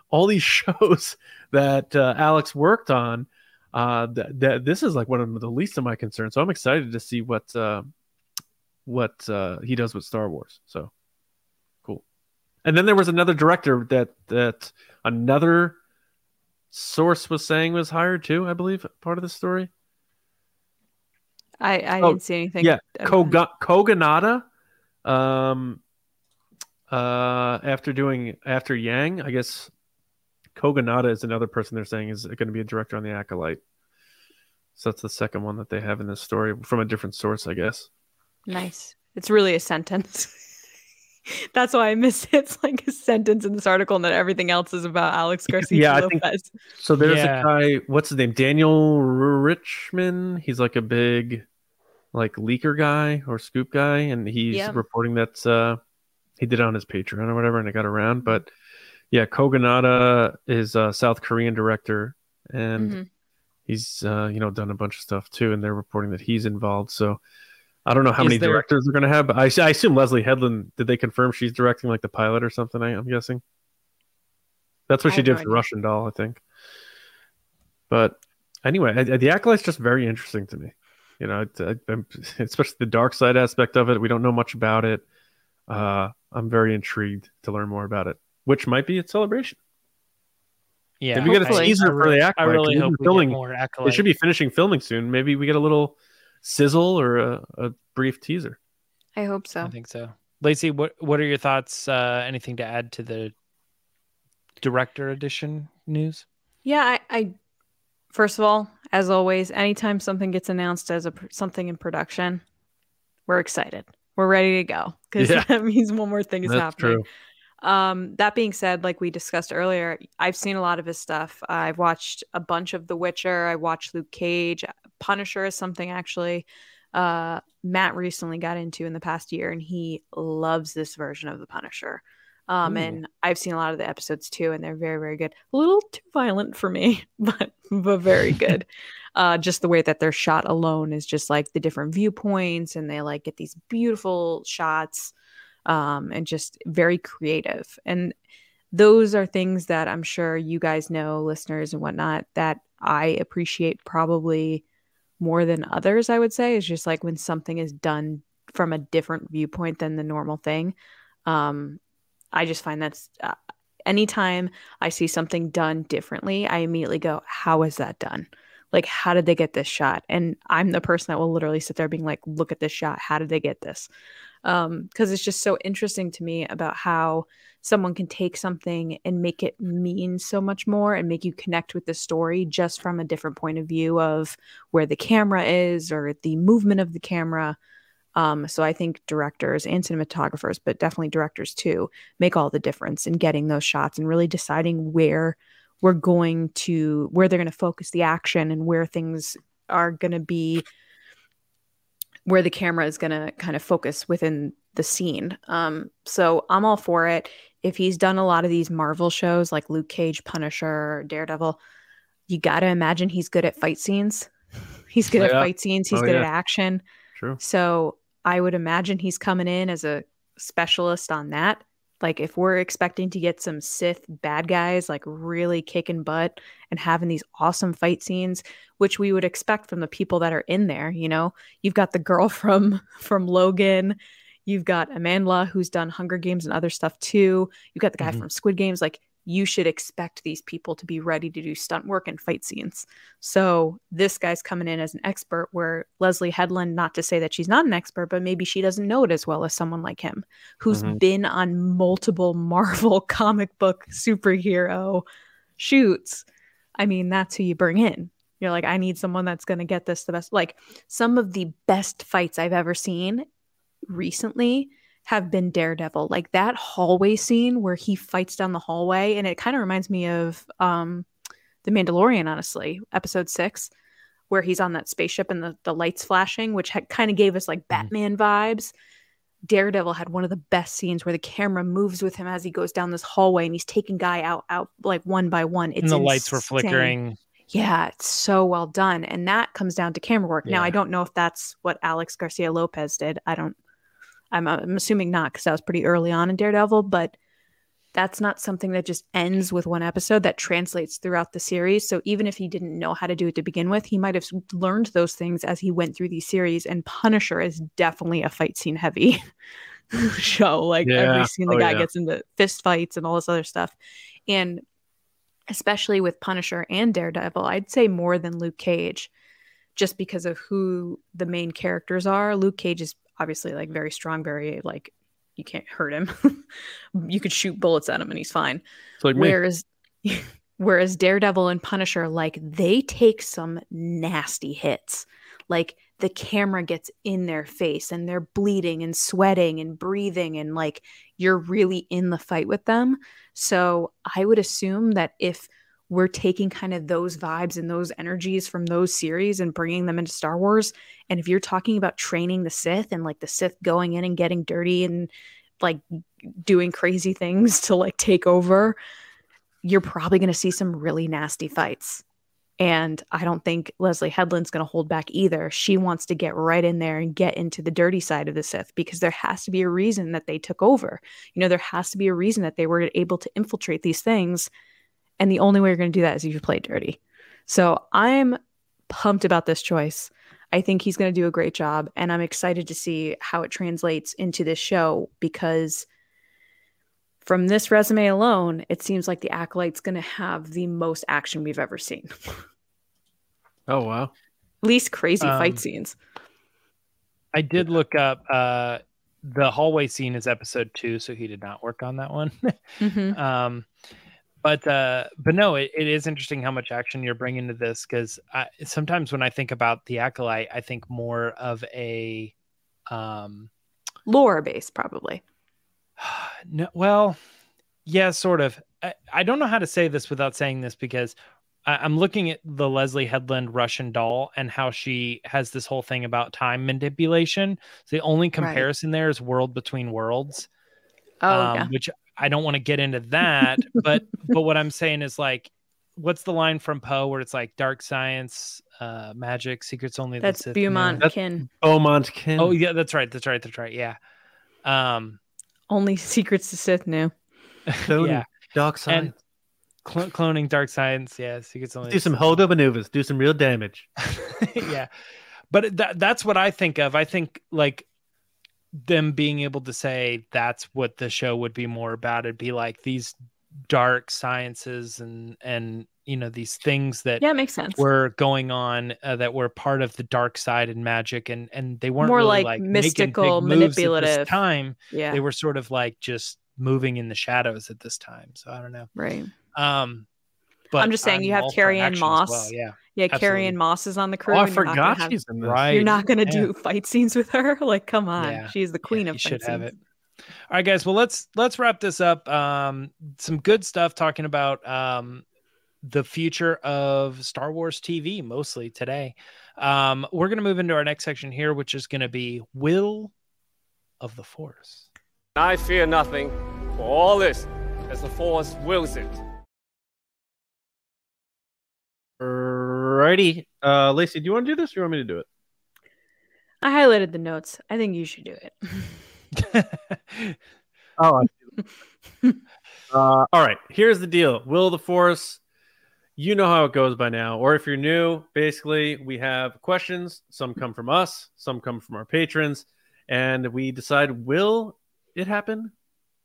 all these shows that uh, Alex worked on. Uh, that, that this is like one of the least of my concerns. So I'm excited to see what uh, what uh, he does with Star Wars. So cool. And then there was another director that that another source was saying was hired too. I believe part of the story. I, I Oh, didn't see anything. yeah. Koga, Kogonada, um, uh, after doing after Yang, I guess Kogonada is another person they're saying is going to be a director on the Acolyte. So that's the second one that they have in this story from a different source, I guess. Nice. It's really a sentence. That's why I missed it. It's like a sentence in this article, and then everything else is about Alex Garcia Yeah, I think- So there's Yeah. a guy, what's his name? Daniel Richtman. He's like a big, like leaker guy or scoop guy, and he's Yeah. reporting that uh, he did it on his Patreon or whatever, and it got around. But yeah, Kogonada is a South Korean director, and Mhm. he's uh, you know done a bunch of stuff too, and they're reporting that he's involved. So I don't know how Is many there- directors they're going to have, but I, I assume Leslie Headland. Did they confirm she's directing like the pilot or something? I, I'm guessing. That's what I she did for idea. Russian Doll, I think. But anyway, I, I- the acolyte's just very interesting to me. You know, it, especially the dark side aspect of it. We don't know much about it. Uh, I'm very intrigued to learn more about it, which might be a celebration. Yeah, Maybe we get a teaser I, for the really- I really hope we filming- get more They acolyte. should be finishing filming soon. Maybe we get a little sizzle or a, a brief teaser. I hope so. I think so. Lacey, what what are your thoughts? Uh, anything to add to the director edition news? Yeah, I, I first of all, as always, anytime something gets announced as a something in production, we're excited. We're ready to go because Yeah. that means one more thing is That's happening. true. Um, that being said, like we discussed earlier, I've seen a lot of his stuff. I've watched a bunch of The Witcher. I watched Luke Cage. Punisher is something actually uh, Matt recently got into in the past year, and he loves this version of the Punisher. Um, Ooh. and I've seen a lot of the episodes too, and they're very, very good. A little too violent for me, but but very good. uh, just the way that they're shot alone is just like the different viewpoints, and they like get these beautiful shots um, and just very creative. And those are things that I'm sure you guys know, listeners and whatnot, that I appreciate probably more than others, I would say, is just like when something is done from a different viewpoint than the normal thing. Um, I just find that's uh, anytime I see something done differently, I immediately go, How is that done? Like, how did they get this shot? And I'm the person that will literally sit there being like, Look at this shot. How did they get this? Um, because it's just so interesting to me about how someone can take something and make it mean so much more and make you connect with the story just from a different point of view of where the camera is or the movement of the camera. Um, so I think directors and cinematographers, but definitely directors too, make all the difference in getting those shots and really deciding where we're going to, where they're going to focus the action and where things are going to be where the camera is going to kind of focus within the scene. Um, so I'm all for it. If he's done a lot of these Marvel shows like Luke Cage, Punisher, Daredevil, you got to imagine he's good at fight scenes. He's good Oh, at fight scenes. He's Oh, good at action. True. So I would imagine he's coming in as a specialist on that. Like if we're expecting to get some Sith bad guys like really kicking butt and having these awesome fight scenes, which we would expect from the people that are in there, you know, you've got the girl from from Logan, you've got Amanda who's done Hunger Games and other stuff too. You've got the guy Mhm. from Squid Games. Like you should expect these people to be ready to do stunt work and fight scenes. So this guy's coming in as an expert where Leslie Headland, not to say that she's not an expert, but maybe she doesn't know it as well as someone like him, who's Mhm. been on multiple Marvel comic book superhero shoots. I mean, that's who you bring in. You're like, I need someone that's going to get this the best. Like some of the best fights I've ever seen recently have been Daredevil. Like that hallway scene where he fights down the hallway, and it kind of reminds me of um, The Mandalorian, honestly, episode six, where he's on that spaceship and the, the lights flashing, which had kind of gave us like Batman vibes. Daredevil had one of the best scenes where the camera moves with him as he goes down this hallway and he's taking guy out out like one by one. It's and the lights were flickering. Yeah, it's so well done. And that comes down to camera work. Now, I don't know if that's what Alex Garcia Lopez did. I don't, I'm, uh, I'm assuming not because that was pretty early on in Daredevil, but that's not something that just ends with one episode that translates throughout the series. So even if he didn't know how to do it to begin with, he might have learned those things as he went through these series. And Punisher is definitely a fight scene heavy show. Like Yeah. every scene the Oh, guy yeah. gets into fist fights and all this other stuff. And especially with Punisher and Daredevil, I'd say more than Luke Cage, just because of who the main characters are. Luke Cage is obviously like very strong, very like you can't hurt him. you could shoot bullets at him and he's fine. It's like. Whereas whereas Daredevil and Punisher, like they take some nasty hits. Like the camera gets in their face and they're bleeding and sweating and breathing and like you're really in the fight with them. So I would assume that if we're taking kind of those vibes and those energies from those series and bringing them into Star Wars, and if you're talking about training the Sith and like the Sith going in and getting dirty and like doing crazy things to like take over, you're probably going to see some really nasty fights. And I don't think Leslie Headland's going to hold back either. She wants to get right in there and get into the dirty side of the Sith because there has to be a reason that they took over. You know, there has to be a reason that they were able to infiltrate these things. And the only way you're going to do that is if you play dirty. So I'm pumped about this choice. I think he's going to do a great job. And I'm excited to see how it translates into this show because from this resume alone, it seems like the Acolyte's going to have the most action we've ever seen. Oh wow. At least crazy Um, fight scenes. I did look up uh the hallway scene is episode two, so he did not work on that one. Mhm. um but uh but no it, it is interesting how much action you're bringing to this because sometimes when i think about the acolyte i think more of a um Lore base probably. no well yeah sort of I, I don't know how to say this without saying this because I, i'm looking at the leslie headland russian doll and how she has this whole thing about time manipulation so the only comparison there is world between worlds Oh, um, yeah. which I don't want to get into that, but but what I'm saying is like, what's the line from Poe where it's like dark science, uh, magic, secrets only That's the Sith Beaumont know? That's- Kin. Beaumont Kin. Oh yeah, that's right, that's right, that's right. Yeah, um, Only secrets to Sith knew. Tony, yeah, Dark Science. Cl- cloning dark science. Yes, he gets only Do some Holdo maneuvers. Do some real damage. yeah, but that that's what I think of. I think like them being able to say that's what the show would be more about. It'd be like these dark sciences and and you know these things that Yeah, it makes sense. were going on uh, that were part of the dark side and magic and and they weren't More really, like big mystical, moves at this manipulative. time yeah. they were sort of like just moving in the shadows at this time so i don't know right. um but I'm just saying you have all Carrie-Anne Moss. well, yeah Yeah, Carrie Absolutely. Ann Moss is on the crew. Oh, I and you're not gonna forgot have- she's in this. right You're not gonna yeah. do fight scenes with her. Like, come on, Yeah. she's the queen Yeah, of you fight should have it all right guys well let's let's wrap this up um some good stuff talking about um the future of star wars tv mostly today um we're going to move into our next section here which is going to be will of the force I fear nothing, for all this, as the Force wills it. Righty. Uh, Lacey, do you want to do this or you want me to do it? I highlighted the notes. I think you should do it. Oh, uh, all right. Here's the deal. Will of the Force. You know how it goes by now. Or if you're new, basically, we have questions. Some come from us, some come from our patrons. And we decide will it happen?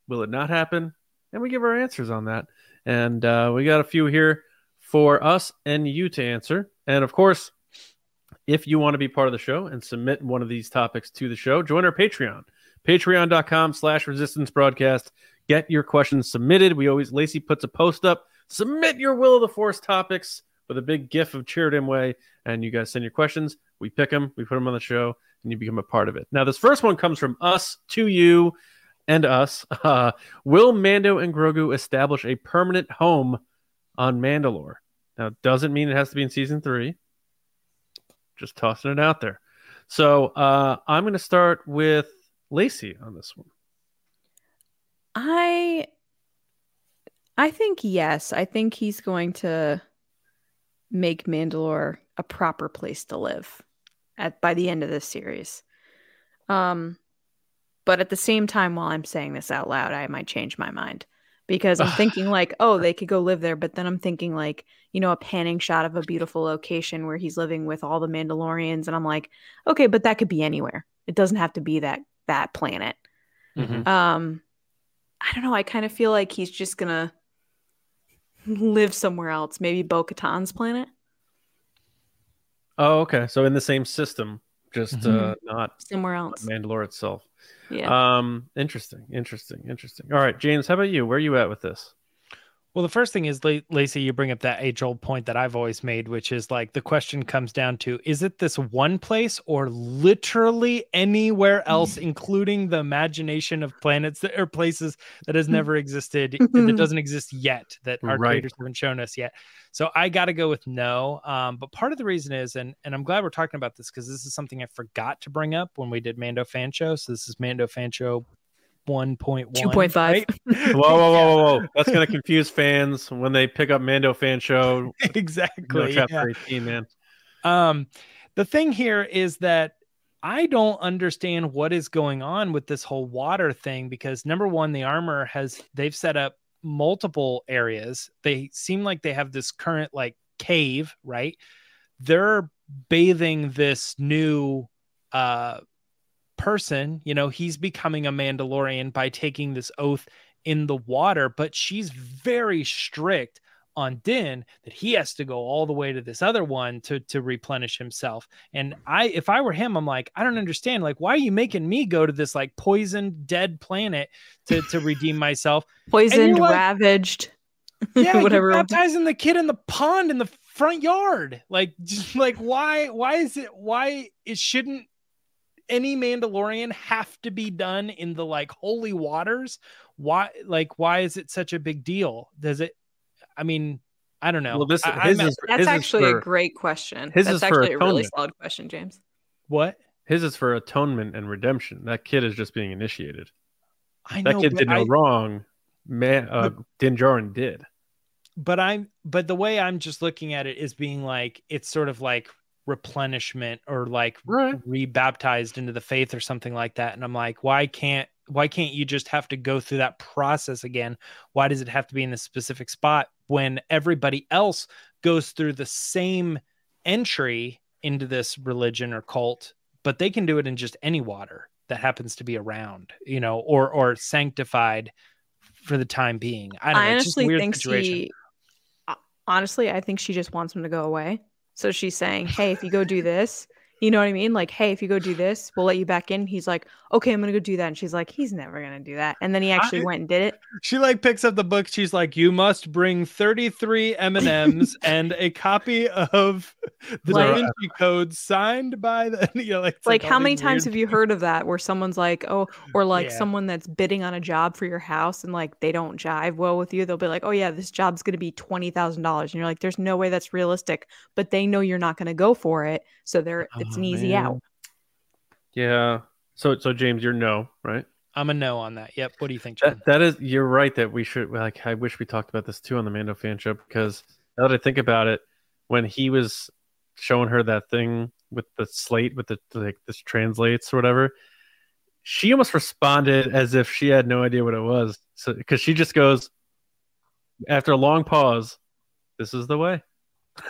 Will it not happen? And we give our answers on that. And uh, we got a few here for us and you to answer. And of course, if you want to be part of the show and submit one of these topics to the show, join our Patreon patreon.com slash resistance broadcast. Get your questions submitted. We always lacey puts a post up. Submit your will of the force topics with a big gif of him Way, and you guys send your questions. We pick them we put them on the show and you become a part of it. Now this first one comes from us to you and us. Uh, will mando and grogu establish a permanent home on mandalore now doesn't mean it has to be in season three just tossing it out there so uh, i'm going to start with Lacey on this one. I I think yes. I think he's going to make Mandalore a proper place to live at by the end of this series. Um but at the same time while I'm saying this out loud, I might change my mind because I'm thinking like, oh, they could go live there, but then I'm thinking like, you know, a panning shot of a beautiful location where he's living with all the Mandalorians and I'm like, okay, but that could be anywhere. It doesn't have to be that that planet. Mhm. Um, I don't know. I kind of feel like he's just gonna live somewhere else, maybe Bo Katan's planet, Oh, okay. So in the same system, just uh, not somewhere else. Mandalore itself. Yeah. Um, interesting, interesting, interesting. All right, James, how about you? Where are you at with this? Well, the first thing is, La- Lacey, you bring up that age old point that I've always made, which is like the question comes down to is it this one place or literally anywhere mm. else, including the imagination of planets that are places that has mm. never existed, and that mm-hmm. doesn't exist yet, that our Right. creators haven't shown us yet? So I got to go with no. Um, but part of the reason is, and, and I'm glad we're talking about this because this is something I forgot to bring up when we did Mando Fan Show. So this is Mando Fan Show 1.1. 2.5. right? Whoa, whoa, whoa, whoa, whoa! That's gonna confuse fans when they pick up Mando fan show. You know, exactly. chapter yeah. eighteen, man. Um, the thing here is that I don't understand what is going on with this whole water thing because number one, the armor has they've set up multiple areas. They seem like they have this current like cave, right? They're bathing this new uh person, you know, he's becoming a Mandalorian by taking this oath in the water, but she's very strict on Din that he has to go all the way to this other one to to replenish himself. And I if I were him, I'm like, I don't understand. Like, why are you making me go to this like poisoned dead planet to to redeem myself? Poisoned, like- ravaged. Yeah, Whatever. you're baptizing the kid in the pond in the front yard. Like, just like why why is it why it shouldn't any Mandalorian have to be done in the like holy waters? Why like why is it such a big deal? Does it I mean, I don't know. Well, this I- his is That's his is actually for- a great question. his That's is for actually a really solid question, James. what? His is for atonement and redemption. That kid is just being initiated. I know. That know, kid did no I- wrong. Man, uh, Din Djarin did. but I'm but the way I'm just looking at it is being like it's sort of like replenishment or like Right. rebaptized into the faith or something like that. And I'm like, why can't why can't you just have to go through that process again? Why does it have to be in this specific spot when everybody else goes through the same entry into this religion or cult, but they can do it in just any water that happens to be around, you know, or or sanctified for the time being. I, don't I know, it's just a honestly weird think situation. she. uh, Honestly, I think she just wants him to go away. So she's saying, "Hey, if you go do this, you know what I mean? Like, hey, if you go do this, we'll let you back in." He's like, "Okay, I'm gonna go do that," and she's like, "He's never gonna do that." And then he actually I- went and did it. She like picks up the book. She's like, "You must bring 33 M and M's and a copy of the Like- Da Vinci Code signed by the." You know, like, it's like, how many times have you heard of that where someone's like oh or like Yeah. someone that's bidding on a job for your house and like they don't jive well with you they'll be like oh yeah this job's going to be $20000 and you're like there's no way that's realistic but they know you're not going to go for it so they're it's Oh, an easy man. out Yeah. So so James, you're no, right? I'm a no on that. Yep. What do you think, John? That, that is, you're right that we should. Like, I wish we talked about this too on the Mando fan show because now that I think about it, when he was showing her that thing with the slate with the like this translates or whatever, she almost responded as if she had no idea what it was. So because she just goes after a long pause, "This is the way."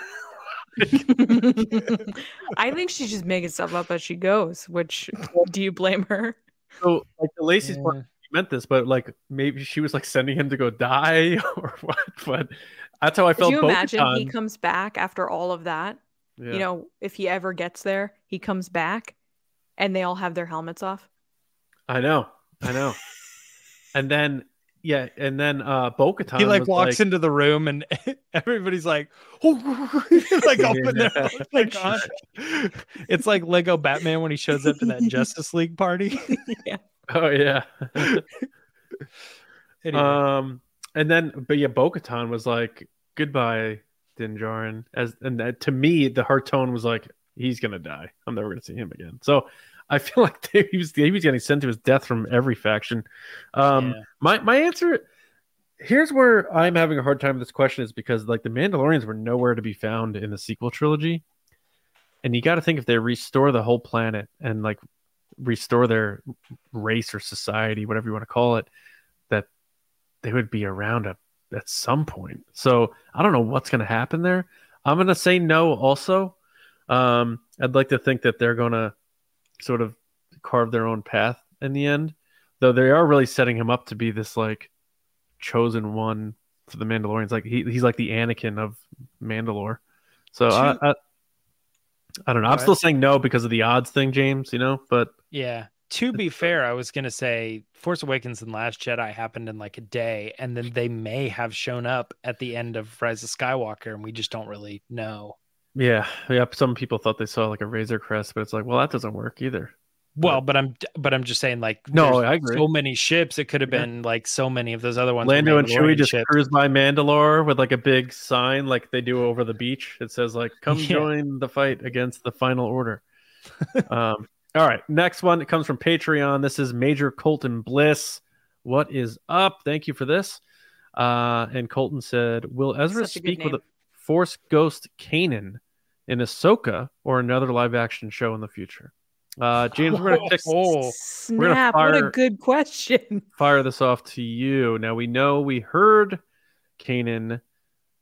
i think she's just making stuff up as she goes which do you blame her So like the Lacey's part Yeah. meant this, but like maybe she was like sending him to go die or what? But that's how I could felt. you imagine he Bo-Katan- comes back after all of that Yeah. you know if he ever gets there he comes back and they all have their helmets off I know, I know. and then yeah, and then uh Bo-Katan he like was walks into the room and everybody's like, oh, like open their like on. It's like Lego Batman when he shows up to that Justice League party. yeah. Oh yeah. Anyway, um and then but yeah, Bo-Katan was like, Goodbye, Din Djarin. As and that, to me, the heart tone was like, he's gonna die. I'm never gonna see him again. So I feel like he was he was getting sent to his death from every faction. Um yeah. My my answer here's where I'm having a hard time with this question is because like the Mandalorians were nowhere to be found in the sequel trilogy. And you got to think if they restore the whole planet and like restore their race or society, whatever you want to call it, that they would be around at, at some point. So I don't know what's going to happen there. I'm going to say no also. Um, I'd like to think that they're going to sort of carve their own path in the end though they are really setting him up to be this like chosen one for the Mandalorians. Like he, he's like the Anakin of Mandalore. So I, I, I don't know. I'm Alright. still saying no because of the odds thing, James. You know, but Yeah. To be uh, fair, I was gonna say Force Awakens and Last Jedi happened in like a day, and then they may have shown up at the end of Rise of Skywalker, and we just don't really know. Yeah, yeah. Some people thought they saw like a Razor Crest, but it's like, well, that doesn't work either. Well, but I'm but I'm just saying like No, I agree. So many ships, it could have Yeah. been like so many of those other ones. Lando and Chewie Mandalorian just ships. cruise by Mandalore with like a big sign, like they do over the beach. It says like, "Come Yeah. join the fight against the Final Order." um, all right, next one. It comes from Patreon. This is Major Colton Bliss. What is up? Thank you for this. Uh, and Colton said, "Will Ezra Such a good speak with a Force Ghost Kanan in Ahsoka or another live action show in the future?" Uh, James, we're gonna pick, Oh, Snap! What fire- a good question. fire this off to you. Now we know we heard Kanan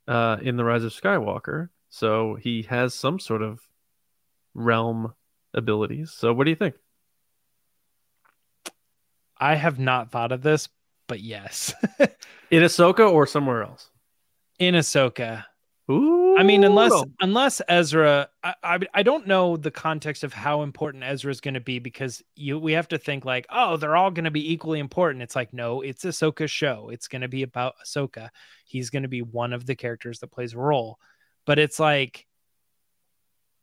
uh, in the Rise of Skywalker, so he has some sort of realm abilities. So what do you think? I have not thought of this, but yes, In Ahsoka or somewhere else? in Ahsoka. Ooh, I mean, unless unless Ezra, I, I I don't know the context of how important Ezra is going to be because you we have to think like, oh, they're all going to be equally important. It's like, no, it's Ahsoka's show. It's going to be about Ahsoka. He's going to be one of the characters that plays a role, but it's like,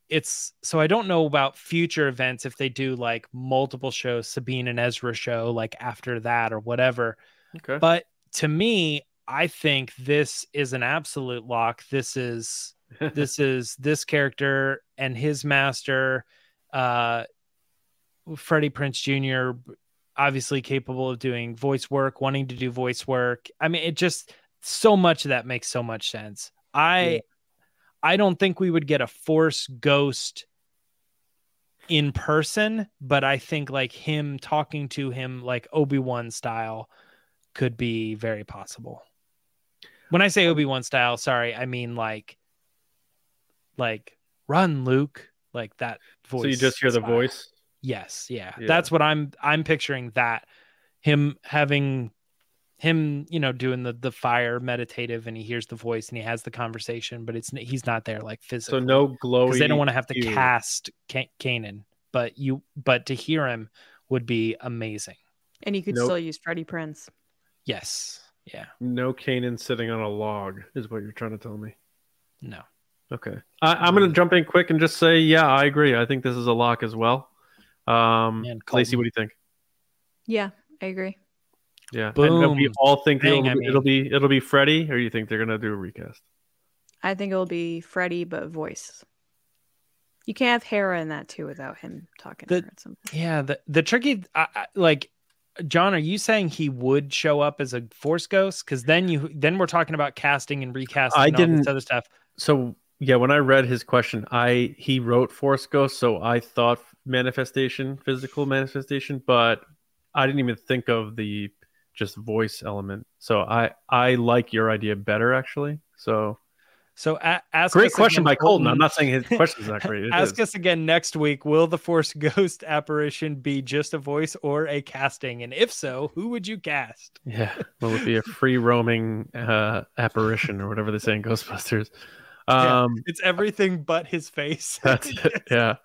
it's so I don't know about future events if they do like multiple shows, Sabine and Ezra show like after that or whatever. okay. But to me, I think this is an absolute lock. This is this is this character and his master uh freddie prinze jr obviously capable of doing voice work wanting to do voice work i mean it just so much of that makes so much sense i Yeah. i don't think we would get a force ghost in person, but I think like him talking to him like Obi Wan style could be very possible. When I say um, Obi Wan style, sorry, I mean like like run, Luke, like that voice. So you just hear the voice. Yes, yeah. Yeah. That's what I'm I'm picturing that him having him, you know, doing the the fire meditative and he hears the voice and he has the conversation, but it's he's not there like physically. So no glowy. because they don't want to have to cue. cast Ca- Kanan, but you but to hear him would be amazing. And you could Nope. still use Freddie Prinze. Yes. Yeah. No Kanan sitting on a log is what you're trying to tell me. No. Okay. I, I'm going to jump in quick and just say, yeah, I agree. I think this is a lock as well. Um, Man, Lacey, what do you think? Yeah, I agree. Yeah. And uh, we all think Bang, it'll, I be- mean. it'll be it'll be Freddy, or you think they're going to do a recast? I think it'll be Freddie, but voice. You can't have Hera in that too without him talking The- to her at some point. Yeah. The the tricky I, I, like John, are you saying he would show up as a force ghost? Because then you then we're talking about casting and recasting I and all this didn't- other stuff. So yeah, when I read his question, I he wrote Force Ghost, so I thought manifestation, physical manifestation, but I didn't even think of the just voice element. So I I like your idea better actually. So So a- ask great question by Colton. I'm not saying his question is not great. It Ask is. us again next week. Will the Force Ghost apparition be just a voice or a casting? And if so, who would you cast? Yeah, will it would be a free roaming uh, apparition or whatever they say in Ghostbusters? Yeah. Um, It's everything but his face. that's it. Yeah,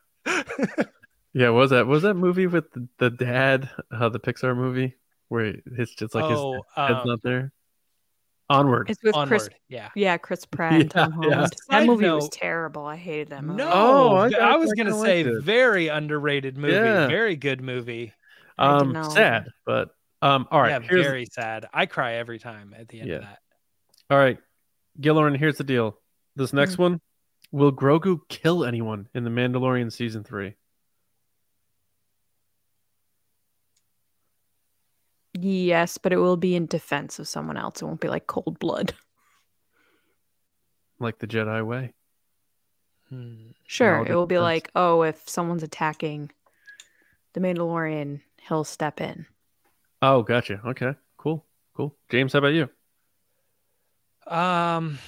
yeah. What was that? What was that movie with the, the dad? Uh, the Pixar movie where it's just like his oh, head's um, not there. Onward. It's with Chris. Yeah. Yeah, Chris Pratt and Tom Yeah, yeah. Holland. Side That movie was terrible. I hated that movie. No, Oh, I I, got- was gonna say it. very underrated movie. Yeah. Very good movie. I did Um, sad, but um, all right. yeah, very sad. I cry every time at the end of that. all right, Gilloran. Here's the deal. This Mm-hmm. next one, will Grogu kill anyone in the Mandalorian season three? Yes, but it will be in defense of someone else. It won't be like cold blood. Like the Jedi way. Hmm. Sure, it will be defense. like, oh, if someone's attacking the Mandalorian, he'll step in. Oh, gotcha. Okay, cool, cool. James, how about you? Um,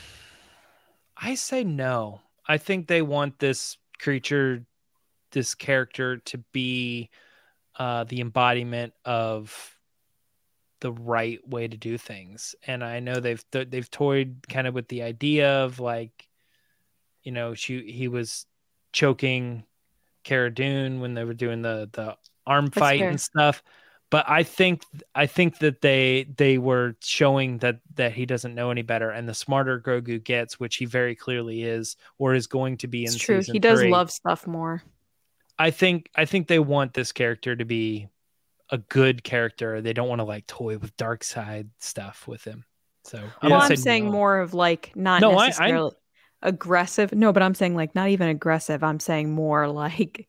I say no. I think they want this creature, this character, to be uh, the embodiment of the right way to do things. And I know they've th- they've toyed kind of with the idea of like, you know, she he was choking Cara Dune when they were doing the the arm That's fight fair. and stuff. But I think I think that they they were showing that that he doesn't know any better, and the smarter Grogu gets, which he very clearly is, or is going to be in It's true. He does three, love stuff more. I think I think they want this character to be a good character. They don't want to like toy with dark side stuff with him. So I'm well, I'm say saying no. more of like not No, I- I- necessarily aggressive. No, but I'm saying like not even aggressive. I'm saying more like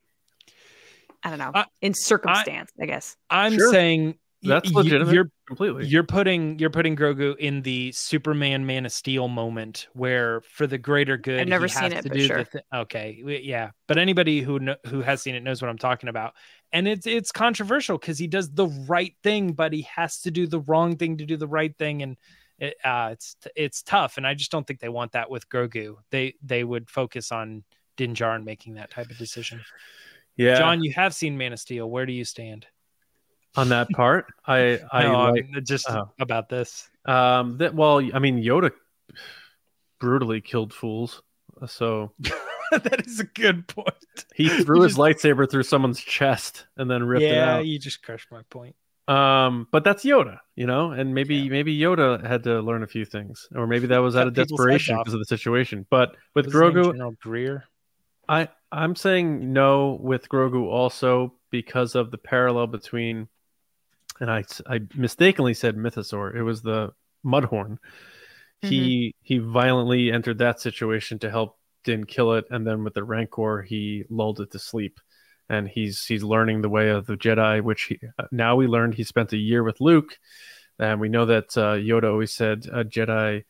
I don't know, I- in circumstance, I, guess. I'm Sure. saying y- That's y- legitimate. You're Completely. you're putting you're putting Grogu in the Superman Man of Steel moment where for the greater good I've never he seen has it, to but do sure. the thi- okay yeah but anybody who kno- who has seen it knows what I'm talking about and it's it's controversial because he does the right thing but he has to do the wrong thing to do the right thing and it, uh, it's it's tough and I just don't think they want that with Grogu they they would focus on Din Djarin making that type of decision yeah. John you have seen Man of Steel where do you stand on that part, I I no, like just oh. about this um that. Well, I mean, Yoda brutally killed fools. So that is a good point. he threw his just- lightsaber through someone's chest and then ripped yeah, it out. Yeah, you just crushed my point. Um, but that's Yoda, you know, and maybe Yeah. maybe Yoda had to learn a few things, or maybe that was out of desperation because of the situation. But with What's his name, Grogu, General Greer. I I'm saying no with Grogu also because of the parallel between, and I I mistakenly said Mythosaur. It was the Mudhorn. He he violently entered that situation to help Din kill it, and then with the Rancor, he lulled it to sleep. And he's he's learning the way of the Jedi, which he, now we learned he spent a year with Luke, and we know that uh, Yoda always said a Jedi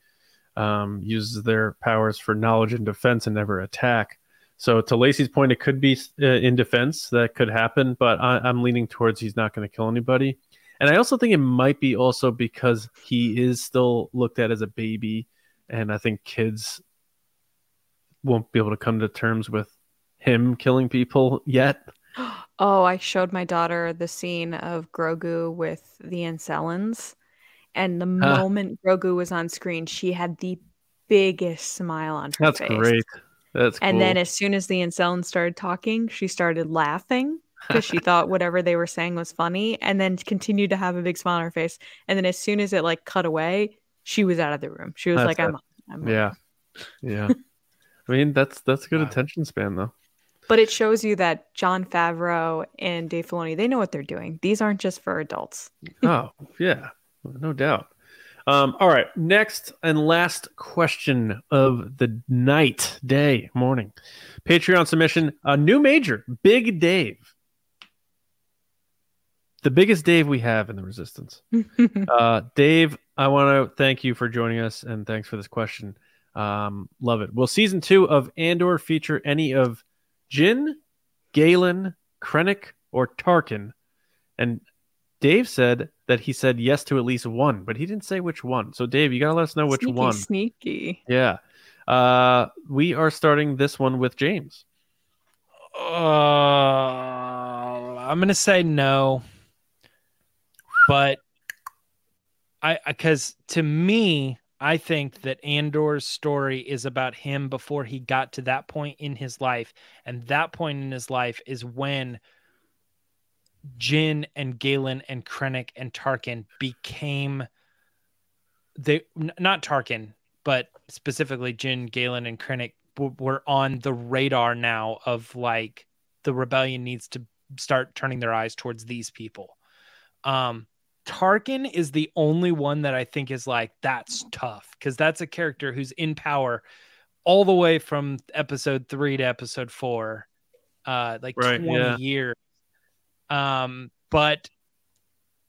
um, uses their powers for knowledge and defense and never attack. So to Lacey's point, it could be uh, in defense that could happen, but I, I'm leaning towards he's not going to kill anybody. And I also think it might be also because he is still looked at as a baby, and I think kids won't be able to come to terms with him killing people yet. Oh, I showed my daughter the scene of Grogu with the Anzellans, and the Huh. moment Grogu was on screen, she had the biggest smile on her That's face. That's great. That's And cool. then as soon as the Anzellans started talking, she started laughing because she thought whatever they were saying was funny, and then continued to have a big smile on her face. And then as soon as it like cut away, she was out of the room. She was That's like, "I'm, I'm yeah, yeah. I mean, that's that's a good Wow. attention span, though. But it shows you that Jon Favreau and Dave Filoni, they know what they're doing. These aren't just for adults. oh, yeah, no doubt. Um, all right, next and last question of the night, day, morning. Patreon submission, a new major, Big Dave. The biggest Dave we have in the Resistance. Uh, Dave, I want to thank you for joining us and thanks for this question. Um, love it. Will season two of Andor feature any of Jyn, Galen, Krennic, or Tarkin? And Dave said that he said yes to at least one, but he didn't say which one. So, Dave, you got to let us know which sneaky, one. Sneaky. Yeah. Uh, we are starting this one with James. Uh, I'm gonna say no, but I because to me, I think that Andor's story is about him before he got to that point in his life, and that point in his life is when Jyn and Galen and Krennic and Tarkin became they not Tarkin, but specifically Jyn, Galen, and Krennic were on the radar now of like the rebellion needs to start turning their eyes towards these people. Um, Tarkin is the only one that I think is like that's tough because that's a character who's in power all the way from episode three to episode four, uh, like Right, twenty yeah. years. Um, but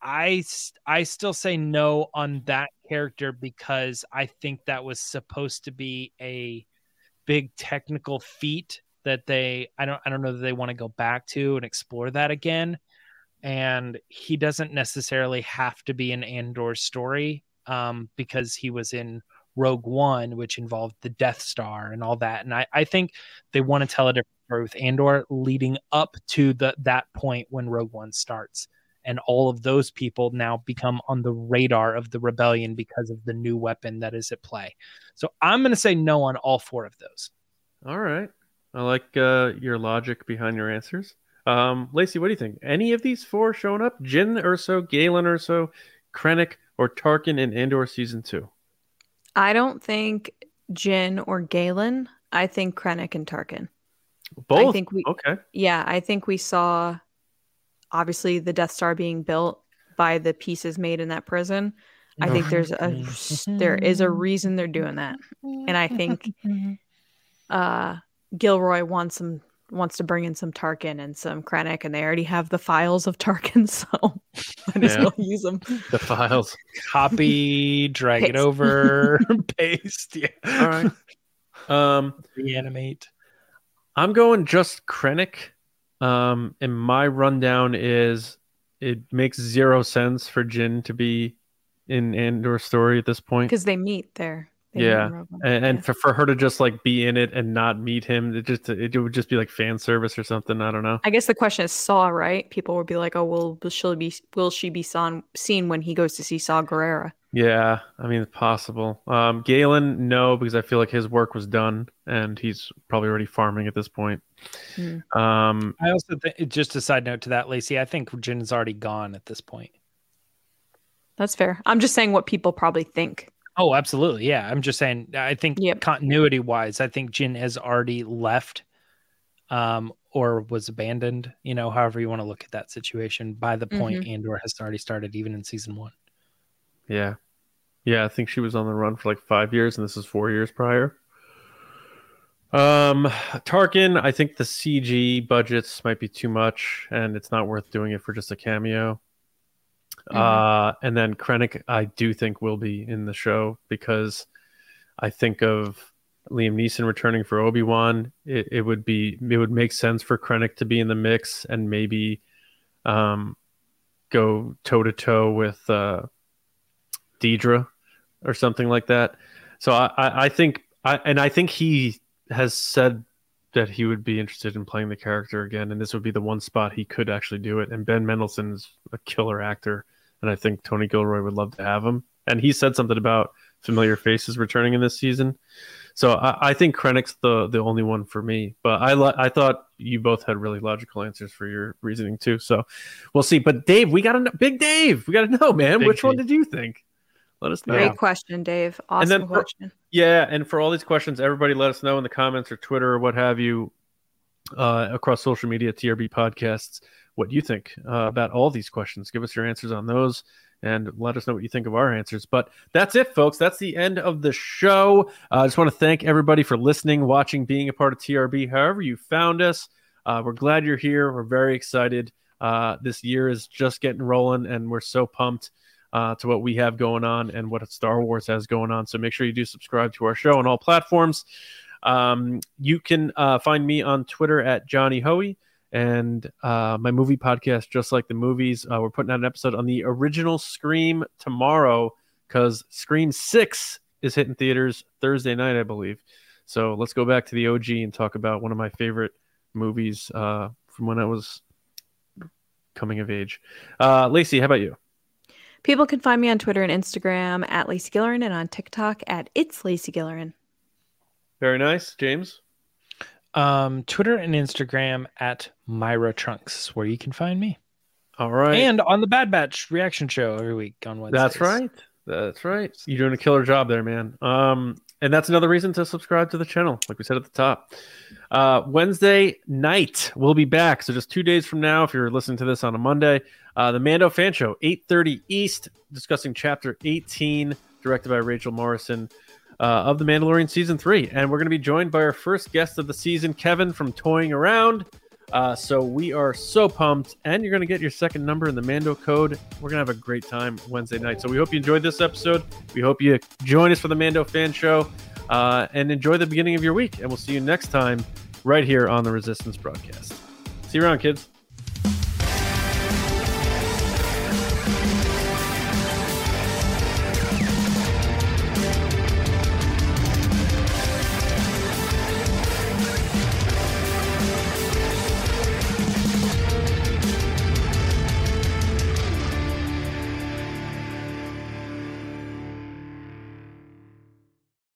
I I still say no on that character because I think that was supposed to be a big technical feat that they I don't I don't know that they want to go back to and explore that again. And he doesn't necessarily have to be an Andor story um, because he was in Rogue One, which involved the Death Star and all that. And I, I think they want to tell a different story with Andor leading up to the that point when Rogue One starts and all of those people now become on the radar of the rebellion because of the new weapon that is at play. So I'm going to say no on all four of those. All right. I like uh, your logic behind your answers. Um, Lacey, what do you think? Any of these four showing up? Jyn Erso, Galen Erso, Krennic, or Tarkin in Andor season two? I don't think Jyn or Galen. I think Krennic and Tarkin. Both. I think we okay. Yeah, I think we saw obviously the Death Star being built by the pieces made in that prison. I think there's a there is a reason they're doing that. And I think uh Gilroy wants some wants to bring in some Tarkin and some Krennic and they already have the files of Tarkin, so might as Yeah. well use them. The files. Copy, drag it over, paste, yeah. All right. Um, reanimate. I'm going just Krennic. Um, and my rundown is it makes zero sense for Jyn to be in Andor story at this point. Because they meet there. They Yeah, in Rogue One. and, and Yeah. for, for her to just like be in it and not meet him, it just it would just be like fan service or something. I don't know. I guess the question is Saw, right? People would be like, "Oh, well, will she be will she be saw, seen when he goes to see Saw Gerrera?" Yeah, I mean, it's possible. Um, Galen, no, because I feel like his work was done and he's probably already farming at this point. Hmm. Um, I also think, just a side note to that, Lacey, I think Jyn is already gone at this point. That's fair. I'm just saying what people probably think. Oh, absolutely. Yeah. I'm just saying, I think Yep. continuity wise, I think Jyn has already left um, or was abandoned, you know, however you want to look at that situation by the point Andor has already started, even in season one. yeah, yeah, I think she was on the run for like five years, and this is four years prior. Um, Tarkin, I think the CG budgets might be too much, and it's not worth doing it for just a cameo. Uh, and then Krennic, I do think will be in the show because I think of Liam Neeson returning for Obi Wan, it, it would be it would make sense for Krennic to be in the mix and maybe um, go toe to toe with uh, Dedra or something like that. So I, I, I think I and I think he has said that he would be interested in playing the character again, and this would be the one spot he could actually do it. And Ben Mendelsohn is a killer actor, and I think Tony Gilroy would love to have him. And he said something about familiar faces returning in this season. So I, I think Krennic's the the only one for me. But I lo- I thought you both had really logical answers for your reasoning too. So we'll see. But Dave, we got to know, Big Dave, we got to know, man. Big which one did you think? Let us know. Great question, Dave. And Awesome then for- question. Yeah, and for all these questions, everybody let us know in the comments or Twitter or what have you, uh, across social media, TRB podcasts, what you think uh, about all these questions. Give us your answers on those and let us know what you think of our answers. But that's it, folks. That's the end of the show. Uh, I just want to thank everybody for listening, watching, being a part of TRB, however you found us. Uh, we're glad you're here. We're very excited. Uh, this year is just getting rolling, and we're so pumped uh, to what we have going on and what Star Wars has going on. So make sure you do subscribe to our show on all platforms. Um, you can uh, find me on Twitter at Johnny Hoey and uh, my movie podcast, just like the movies. Uh, we're putting out an episode on the original Scream tomorrow because Scream Six is hitting theaters Thursday night, I believe. So let's go back to the OG and talk about one of my favorite movies uh, from when I was coming of age. Uh, Lacey, how about you? People can find me on Twitter and Instagram at Lacey Gillerin and on TikTok at It's Lacey Gillerin. Very nice, James. Um, Twitter and Instagram at Myra Trunks, where you can find me, All right, and on the Bad Batch reaction show every week on Wednesday. That's right. That's right. You're doing a killer job there, man. Um, and that's another reason to subscribe to the channel, like we said at the top. Uh, Wednesday night, we'll be back. So just two days from now, if you're listening to this on a Monday, uh, the Mando Fan Show, 8:30 East, discussing Chapter 18, directed by Rachel Morrison. Uh, of the Mandalorian season three, and we're going to be joined by our first guest of the season, Kevin from Toying Around. Uh, so we are so pumped, and you're going to get your second number in the Mando code. We're going to have a great time Wednesday night. So we hope you enjoyed this episode. We hope you join us for the Mando fan show uh, and enjoy the beginning of your week. And we'll see you next time right here on the Resistance broadcast. See you around, kids.